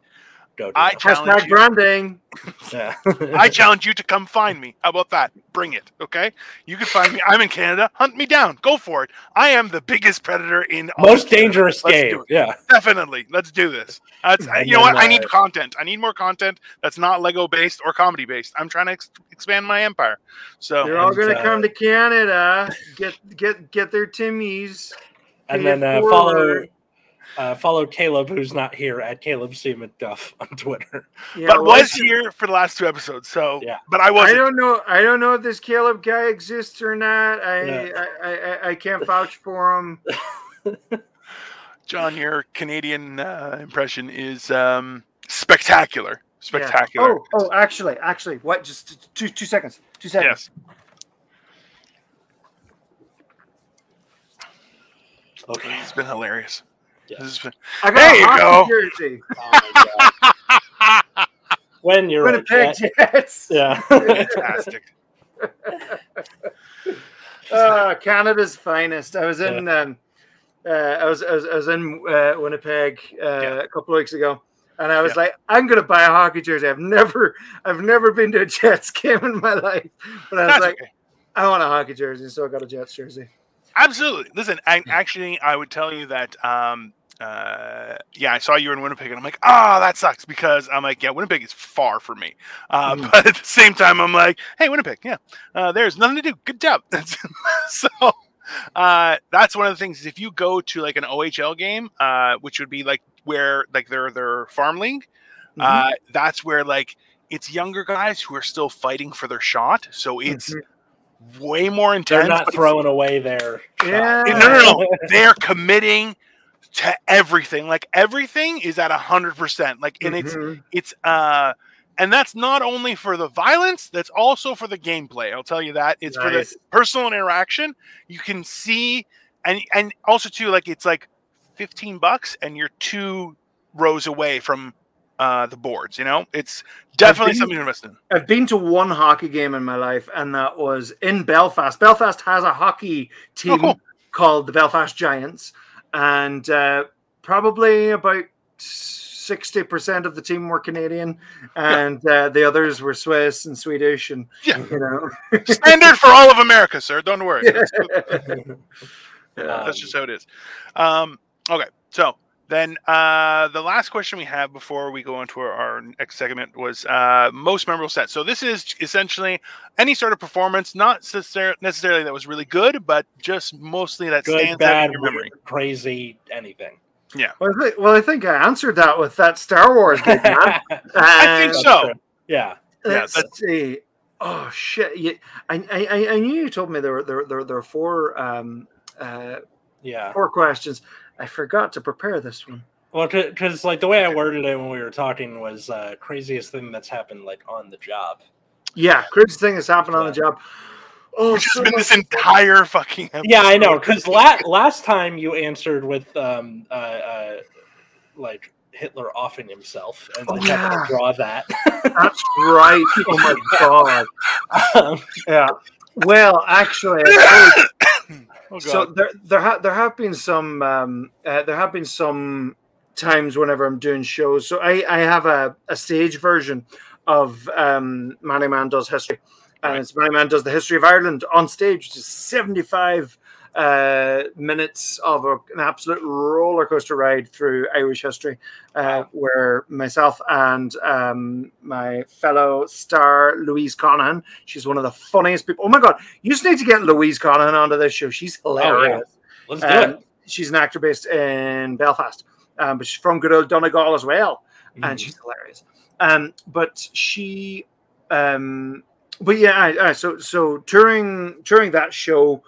S1: Go do
S2: I
S1: that.
S2: challenge
S3: Hashtag
S2: you.
S3: branding. *laughs*
S1: Yeah.
S2: I challenge you to come find me. How about that? Bring it, okay? You can find me. I'm in Canada. Hunt me down. Go for it. I am the biggest predator in
S1: Most
S2: of
S1: dangerous
S2: Let's
S1: game. Yeah.
S2: Definitely. Let's do this. That's, you know what?
S1: then,
S2: I need content. I need more content that's not Lego based or comedy based. I'm trying to ex- expand my empire. So
S3: They're all going to
S1: uh,
S3: come to Canada. Get get get their Timmies.
S1: And then uh, follow
S3: forward.
S1: Uh, follow Caleb, who's not here, at Caleb C. McDuff *laughs* on Twitter.
S3: Yeah,
S2: but
S3: well,
S2: was here for the last two episodes. So
S1: Yeah.
S2: but I
S3: I
S2: wasn't.
S3: I don't know. I don't know if this Caleb guy exists or not. I
S1: Yeah.
S3: I, I, I can't vouch for him. *laughs*
S2: John, your Canadian uh, impression is um, spectacular.
S3: Yeah.
S2: Spectacular.
S3: Oh, oh, actually, actually, what? Just two two seconds. Two seconds.
S2: yes.
S1: Okay.
S2: It's been hilarious.
S1: Yes.
S2: This has been-
S3: I got
S2: There
S3: a
S2: you go.
S3: jersey. *laughs*
S1: Oh my God. when you're right,
S3: Winnipeg
S1: Jet.
S3: Jets. *laughs*
S1: Yeah.
S2: fantastic. *laughs*
S3: Uh, Canada's finest. I was in. Um, uh, I was I was, I was in uh, Winnipeg uh,
S2: Yeah.
S3: a couple of weeks ago, and I was
S2: Yeah.
S3: like, I'm gonna buy a hockey jersey. I've never I've never been to a Jets game in my life, but I was
S2: That's
S3: like,
S2: okay.
S3: I want a hockey jersey, so I got a Jets jersey.
S2: Absolutely. Listen, I, actually, I would tell you that. Um, uh, yeah, I saw you were in Winnipeg, and I'm like, ah, that sucks because I'm like, yeah, Winnipeg is far from me. Uh,
S3: Mhm. *laughs*
S2: But at the same time, I'm like, hey, Winnipeg, yeah, uh, there's nothing to do. Good job. *laughs* so uh, that's one of the things. Is if you go to like an OHL game, uh, which would be like where like their their farm league,
S3: Mm-hmm.
S2: uh, that's where like it's younger guys who are still fighting for their shot. So it's way more intense.
S1: They're not throwing away their.
S3: Yeah.
S2: no, no, no. *laughs* They're committing to everything. Like everything is at a hundred percent. Like, and it's
S3: Mhm.
S2: it's uh, and that's not only for the violence. That's also for the gameplay. I'll tell you that. It's for the personal interaction. You can see, and and also too, like it's like fifteen bucks, and you're two rows away from uh the boards. You know, it's definitely
S3: been-
S2: something to invest in.
S3: I've been to one hockey game in my life, and that was in Belfast. Belfast has a hockey team
S2: cool.
S3: called the Belfast Giants, and uh, probably about sixty percent of the team were Canadian, and uh, the others were Swiss and Swedish, and
S2: Yeah.
S3: you know, *laughs*
S2: Standard for all of America, sir. Don't worry. *laughs* That's- That's just how it is. Um, okay, so then uh, the last question we have before we go on to our, our next segment was uh, most memorable set. So this is essentially any sort of performance, not necessarily that was really good, but just mostly that
S1: Good,
S2: stands out in your memory.
S1: weird, crazy, anything.
S3: Well, I think, well, I think I answered that with that Star Wars game. Man. *laughs*
S2: I think so.
S1: yeah.
S2: Yeah,
S3: Let's
S2: that's-
S3: see. Oh shit! You, I, I I- I knew you told me there were there there, there were four um uh
S1: Yeah.
S3: four questions. I forgot to prepare this one.
S1: Well, because like the way I worded it when we were talking was uh, craziest thing that's happened like on the job.
S3: Yeah, crazy thing that's happened on the job. Oh,
S2: Which
S3: so
S2: been this entire fucking episode. *laughs*
S1: Yeah, I know. Because la- last time you answered with um uh, uh like Hitler offing himself, and
S3: Oh,
S1: I had
S3: yeah.
S1: to draw that. *laughs*
S3: That's right. Oh my god. *laughs*
S1: um,
S3: Yeah. Well, actually, I suppose
S2: Oh,
S3: so there there ha- there have been some um, uh, there have been some times whenever I'm doing shows. So I I have a, a stage version of um, Manny Man does history, and
S2: Right.
S3: it's Manny Man does the history of Ireland on stage, which is 75 uh, minutes of a, an absolute roller coaster ride through Irish history, uh, where myself and um, my fellow star Louise Conaghan, she's one of the funniest people. Oh my god, you just need to get Louise Conaghan onto this show. She's hilarious.
S1: Let's do
S3: Um,
S1: it.
S3: she's an actor based in Belfast, um, but she's from good old Donegal as well,
S1: Mhm.
S3: and she's hilarious. Um, but she, um, but yeah, I, I, so so during during that show,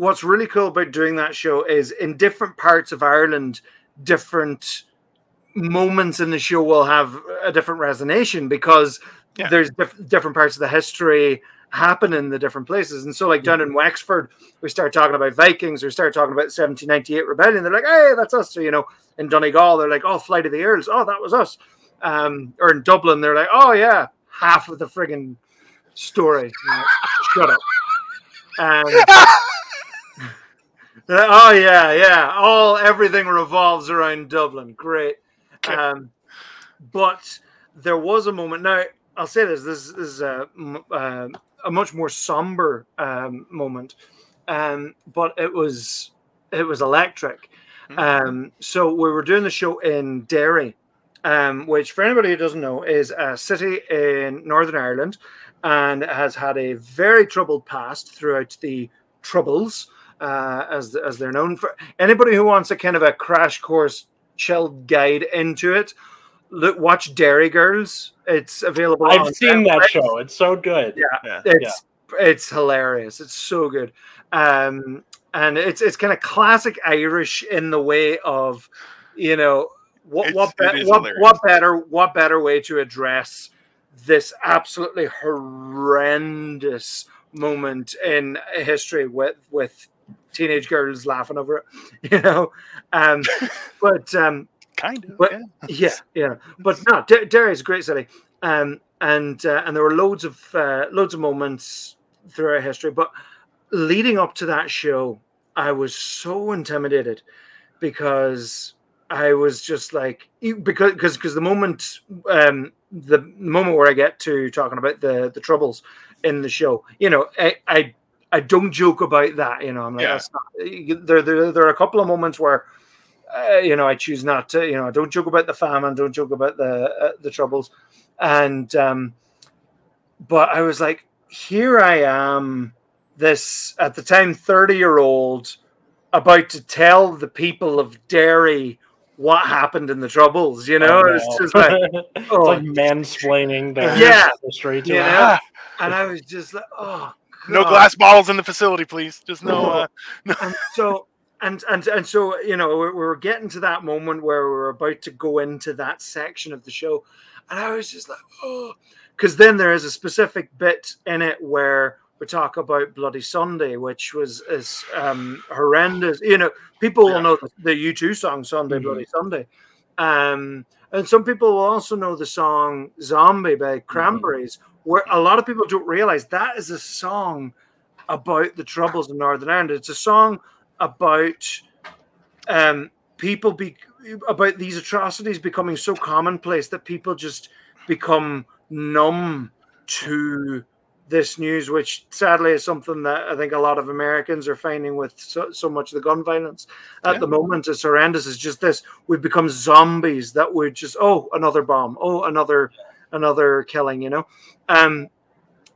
S3: what's really cool about doing that show is in different parts of Ireland, different moments in the show will have a different resonation because
S2: Yeah.
S3: there's diff- different parts of the history happen in the different places. And so, like down in Wexford, we start talking about Vikings, we start talking about 1798 rebellion. They're like, hey, that's us. So, you know, in Donegal, they're like, oh, Flight of the Earls. Oh, that was us. Um, or in Dublin, they're like, oh, yeah, half of the friggin' story. Like, *laughs* Shut up. Um, oh, yeah, yeah. All everything revolves around Dublin. Great.
S2: Okay.
S3: Um, but there was a moment. Now, I'll say this: this, this is a, m- uh, a much more somber um, moment, um, but it was it was electric.
S2: Mhm.
S3: Um, so we were doing the show in Derry, um, which, for anybody who doesn't know, is a city in Northern Ireland, and has had a very troubled past throughout the Troubles, uh, as as they're known. For anybody who wants a kind of a crash course, chilled guide into it, look watch Derry Girls. It's available.
S1: I've
S3: on
S1: seen that show. It's so good.
S3: Yeah.
S2: Yeah.
S3: It's it's hilarious. It's so good. Um, and it's it's kind of classic Irish in the way of, you know, what
S2: It's-
S3: what be- what, what better what better way to address this absolutely horrendous moment in history with with teenage girls laughing over it, *laughs* you know. Um, *laughs* but um,
S2: Kind of.
S3: But-
S2: yeah. *laughs*
S3: yeah, yeah. But no, Der- Derry is a great city, um, and uh, and there were loads of uh, loads of moments throughout history. But leading up to that show, I was so intimidated because I was just like because because because the moment um, the moment where I get to talking about the the troubles in the show, you know, I. I I don't joke about that, you know. I'm like,
S2: Yeah.
S3: that's not, there, there. There are a couple of moments where uh, you know, I choose not to. You know, I don't joke about the famine, don't joke about the uh, the troubles, and um, but I was like, here I am, this at the time thirty year old, about to tell the people of Derry what happened in the troubles. You know,
S1: Oh,
S3: it's just like, *laughs*
S1: it's
S3: oh,
S1: like mansplaining the
S3: Yeah.
S1: history to
S3: You know?
S2: Ah,
S3: and I was just like, oh,
S2: no glass bottles in the facility, please. Just no. Uh,
S3: and so and and and so you know we we were getting to that moment where we were about to go into that section of the show and i was just like oh because then there is a specific bit in it where we talk about bloody sunday which was is um horrendous you know people
S2: Yeah.
S3: will know the, the u2 song sunday
S1: Mhm.
S3: bloody sunday um and some people will also know the song zombie by cranberries where a lot of people don't realize that is a song about the troubles in Northern Ireland. It's a song about um, people be about these atrocities becoming so commonplace that people just become numb to this news, which sadly is something that I think a lot of Americans are finding with so, so much of the gun violence at
S2: Yeah.
S3: the moment. It's horrendous. It's just this: we've become zombies that would just oh another bomb, oh another another killing, you know. Um,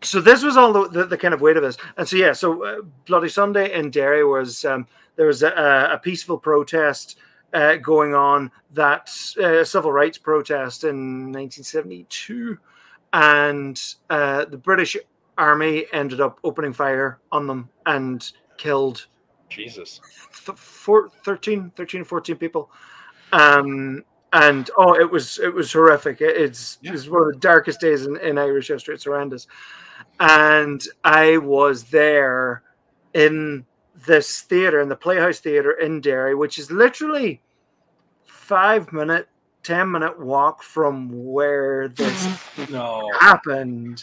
S3: so this was all the, the, the kind of weight of this, and so yeah, so uh, Bloody Sunday in Derry was um, there was a, a peaceful protest uh, going on, that uh, civil rights protest in 1972, and uh, the British Army ended up opening fire on them and killed
S1: Jesus.
S3: th- four, 13, 13, 14 people. Um, and oh, it was it was horrific. It- it's
S2: Yeah.
S3: it's one of the darkest days in, in Irish history. It's horrendous. And I was there in this theater, in the Playhouse Theater in Derry, which is literally five minute, ten minute walk from where this *laughs*
S1: No.
S3: happened.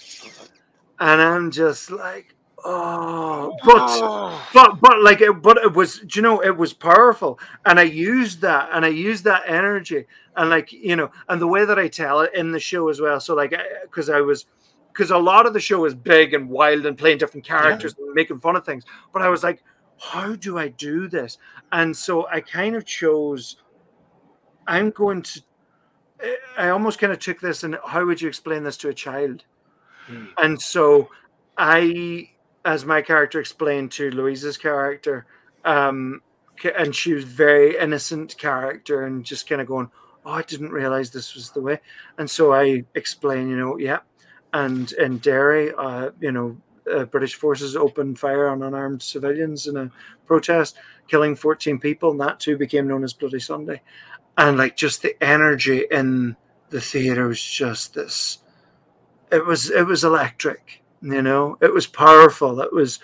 S3: And I'm just like, oh, but but but like it, but it was you know it was powerful. And i used that and i used that energy. And like you know and the way that i tell it in the show as well so like because I, I was because a lot of the show is big and wild and playing different characters and making fun of things. But i was like how do i do this? And so i kind of chose i'm going to i almost kind of took this and how would you explain this to a child?
S1: Hmm.
S3: and so i as my character explained to louise's character um and she was very innocent character and just kind of going oh i didn't realize this was the way. And so i explained you know yeah and in derry uh you know uh, british forces opened fire on unarmed civilians in a protest killing 14 people and that too became known as bloody sunday. And like just the energy in the theater was just this it was it was electric you know it was powerful it was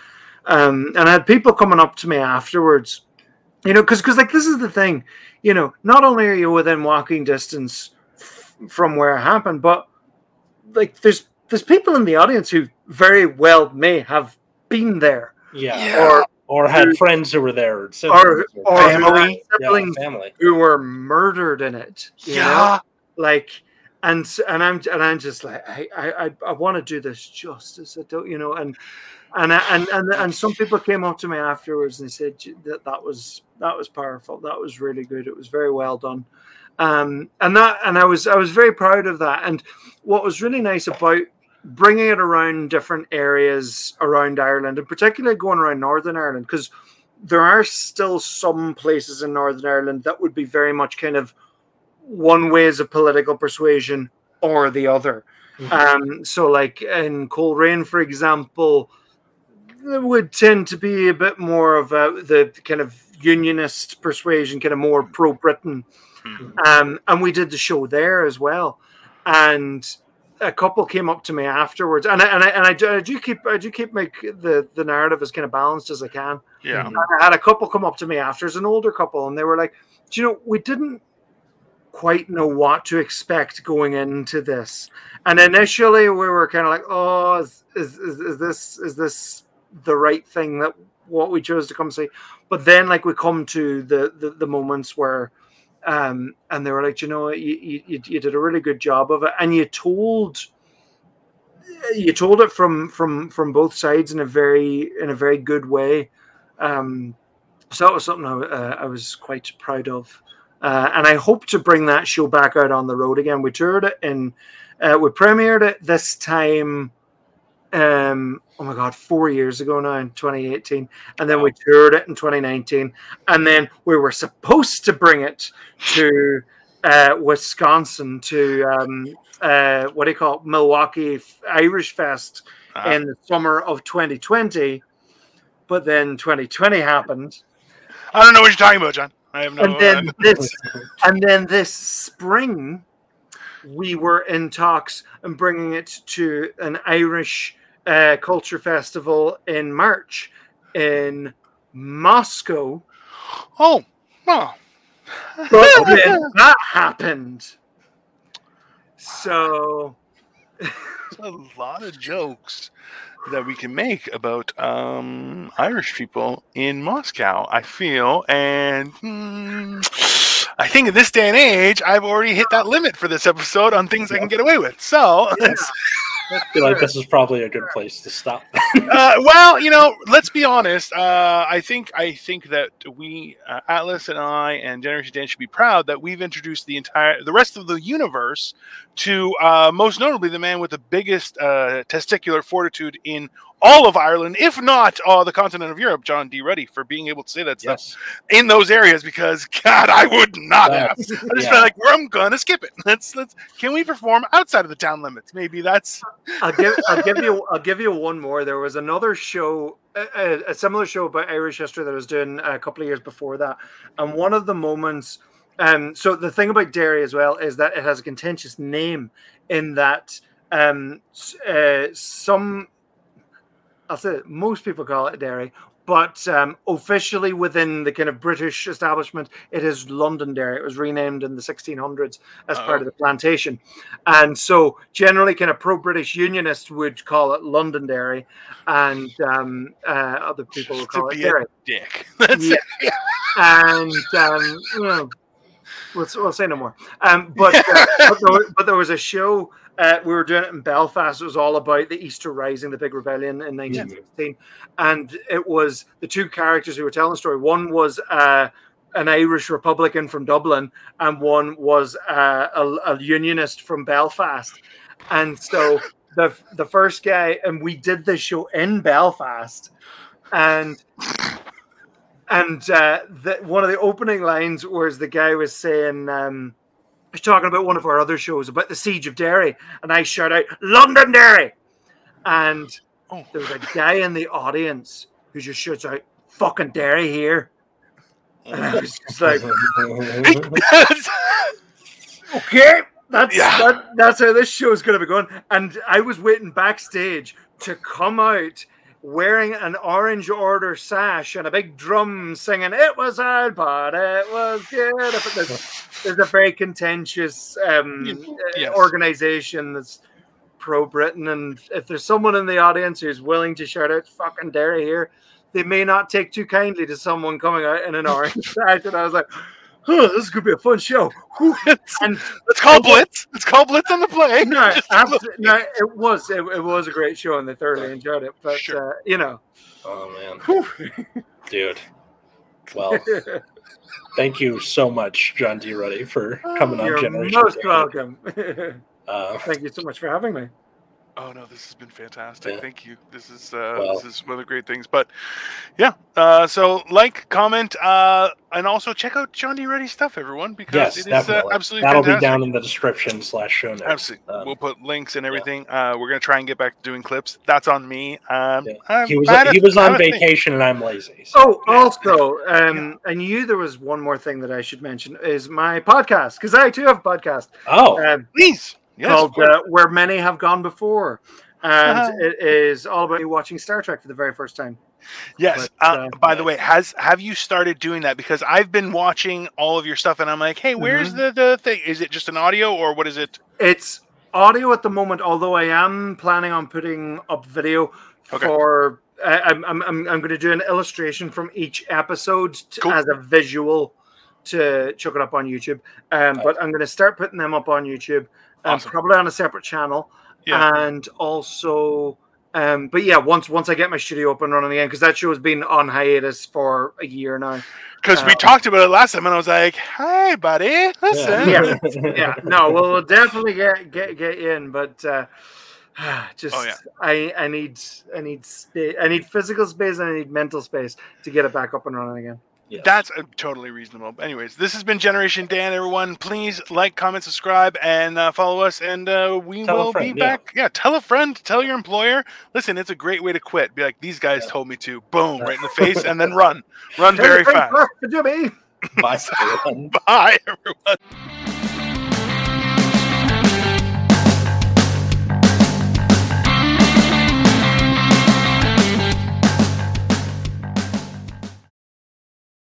S3: um and i had people coming up to me afterwards you know because because like this is the thing you know not only are you within walking distance f- from where it happened but like there's there's people in the audience who very well may have been there
S1: Yeah.
S2: Yeah.
S3: or
S1: Or had
S3: Or-
S1: friends who were there. Or,
S3: or, or
S2: Family.
S1: yeah,
S3: siblings
S1: family.
S3: who were murdered in it you know?
S2: Yeah.
S3: like and and I'm and I'm just like I I I, want to do this justice. I don't you know and and I- and and and some people came up to me afterwards and they said that that was that was powerful. That was really good. It was very well done. Um, and that and I was I was very proud of that. And what was really nice about bringing it around different areas around Ireland, and particularly going around Northern Ireland, because there are still some places in Northern Ireland that would be very much kind of one way is of political persuasion or the other.
S1: Mhm.
S3: Um, so, like in Coleraine, for example, it would tend to be a bit more of a, the kind of unionist persuasion, kind of more pro Britain. Um, and we did the show there as well. And a couple came up to me afterwards, and I, and I, and I do, I do keep I do keep make the the narrative as kind of balanced as I can.
S2: Yeah.
S3: And I had a couple come up to me after, as an older couple, and they were like, "Do you know, we didn't quite know what to expect going into this." And initially, we were kind of like, "Oh, is, is, is, is this is this the right thing that what we chose to come see?" But then, like, we come to the the, the moments where, um, and they were like, "You know, you, you you did a really good job of it, and you told." You told it from from from both sides in a very in a very good way, um, so that was something I, uh, I was quite proud of. Uh, and I hope to bring that show back out on the road again. We toured it in, uh, we premiered it this time, um, oh my God, four years ago now in 2018. And then we toured it in 2019. And then we were supposed to bring it to uh, Wisconsin to, um, uh, what do you call it, Milwaukee Irish Fest
S2: Uh,
S3: in the summer of 2020. But then 2020 happened
S2: I don't know what you're talking about, John. I have no.
S3: and then this and then this spring we were in talks and bringing it to an irish uh, culture festival in march in moscow.
S2: Oh, well,
S3: but *laughs* then that happened. So
S2: a lot of jokes that we can make about um, Irish people in Moscow. I feel, and hmm, I think in this day and age, I've already hit that limit for this episode on things I can get away with. So,
S3: Yeah. *laughs*
S1: I feel like this is probably a good place to stop. *laughs*
S2: uh, well, you know, let's be honest. Uh, I think I think that we, uh, Atlas and I, and Generation Dan should be proud that we've introduced the entire, the rest of the universe to, uh, most notably, the man with the biggest uh, testicular fortitude in all of Ireland, if not uh, the continent of Europe, John D. Ruddy, for being able to say that stuff
S1: yes.
S2: in those areas. Because God, I would not have. *laughs* I
S1: That's-
S2: just
S1: yeah.
S2: felt like well, I'm gonna skip it. Let's let's. Can we perform outside of the town limits? Maybe that's. *laughs*
S3: I'll give I'll give you I'll give you one more. There was another show, a, a, a similar show about Irish history that I was doing a couple of years before that, and one of the moments. Um, so the thing about Derry as well is that it has a contentious name in that um, uh, some, I'll say it, most people call it Derry, but um, officially within the kind of British establishment, it is Londonderry. It was renamed in the 1600s as part
S2: Oh.
S3: of the plantation, and so generally, kind of pro-British Unionists would call it Londonderry, and um, uh, other people would call it
S2: a dick. *laughs* That's
S3: Yeah.
S2: it. *laughs*
S3: And um, you know, we'll, we'll say no more. Um, but, uh, *laughs* but, there, but there was a show. Uh, we were doing it in Belfast. It was all about the Easter Rising, the big rebellion in 1916, and it was the two characters who were telling the story. One was uh, an Irish Republican from Dublin, and one was uh, a, a Unionist from Belfast. And so the the first guy, and we did this show in Belfast, and and uh, the, one of the opening lines was the guy was saying, um, he's talking about one of our other shows about the siege of Derry, and I shout out Londonderry, and
S2: Oh.
S3: there was a guy in the audience who just shouts out "fucking Derry here," and I was just like, *laughs* okay, that's
S2: Yeah.
S3: that, that's how this show is going to be going. And I was waiting backstage to come out wearing an orange order sash and a big drum singing "It was hard, but it was good." There's, there's a very contentious um, uh,
S2: Yes.
S3: organization that's pro Britain, and if there's someone in the audience who's willing to shout out "fucking Derry" here. They may not take too kindly to someone coming out in an orange *laughs* sash, and I was like, "Huh, this to be a fun show." Whew. *laughs* And
S2: Let's call Blitz. Let's call Blitz on the play.
S3: no, *laughs*
S2: Just-
S3: absolutely, no, it was it, it was a great show, and they thoroughly enjoyed it. But
S2: Sure.
S3: uh, you know,
S1: Oh man, *laughs* dude. Well, thank you so much, John D. Ruddy, for coming on
S3: you're
S1: Generation.
S3: most
S1: Dan.
S3: welcome.
S1: Uh,
S3: Thank you so much for having me.
S2: Oh no, this has been fantastic.
S1: Yeah.
S2: Thank you. This is uh,
S1: Well-
S2: this is one of the great things. But yeah, uh, so like, comment, uh, and also check out John D. Ruddy's stuff, everyone, because
S1: yes,
S2: it is uh,
S1: definitely.
S2: absolutely
S1: That'll
S2: fantastic.
S1: be down in the description slash show notes.
S2: Absolutely,
S1: Um,
S2: we'll put links and everything. Uh, we're gonna try and get back to doing clips. That's on me. Um,
S1: Yeah. He was
S2: bad
S1: he was on
S2: a thing.
S1: vacation and I'm lazy. so-
S3: Oh, also, um, I knew there was one more thing that I should mention is my podcast because I too have a podcast
S1: Oh,
S3: um,
S2: Please, yes,
S3: called uh, "Where Many Have Gone Before," and
S2: Uh-huh.
S3: it is all about you watching Star Trek for the very first time.
S2: Yes.
S3: But,
S2: uh,
S3: uh,
S2: by the way, has have you started doing that? Because I've been watching all of your stuff, and I'm like, hey, where's
S3: Mm-hmm.
S2: the the thing? Is it just an audio, or what is it?
S3: It's audio at the moment, although I am planning on putting up video
S2: Okay.
S3: for. I, I'm, I'm, I'm, I'm going to do an illustration from each episode to,
S2: Cool.
S3: as a visual to chuck it up on YouTube. Um, but I'm going to start putting them up on YouTube, um, probably on a separate channel,
S2: Yeah.
S3: and also. Um, but yeah, once once I get my studio up and running again, because that show has been on hiatus for a year now.
S2: Because we
S3: um,
S2: talked about it last time, and I was like, "Hey, buddy, listen."
S3: Yeah. *laughs* yeah, no, well, we'll definitely get get get in, but uh, *sighs* just
S2: Oh, yeah.
S3: I I need I need space, I need physical space, and I need mental space to get it back up and running again.
S1: Yes.
S2: That's uh, totally reasonable. Anyways, this has been Generation Dan, everyone. Please like, comment, subscribe, and uh, follow us. And uh, we
S1: Tell
S2: will
S1: friend,
S2: be back. Yeah, tell a friend, tell your employer. Listen, it's a great way to quit. Be like, these guys
S1: Yeah.
S2: told me to. Boom, right in the *laughs* face, and then run. Run very fast.
S3: Jimmy.
S1: Bye, everyone. *laughs*
S2: Bye, everyone.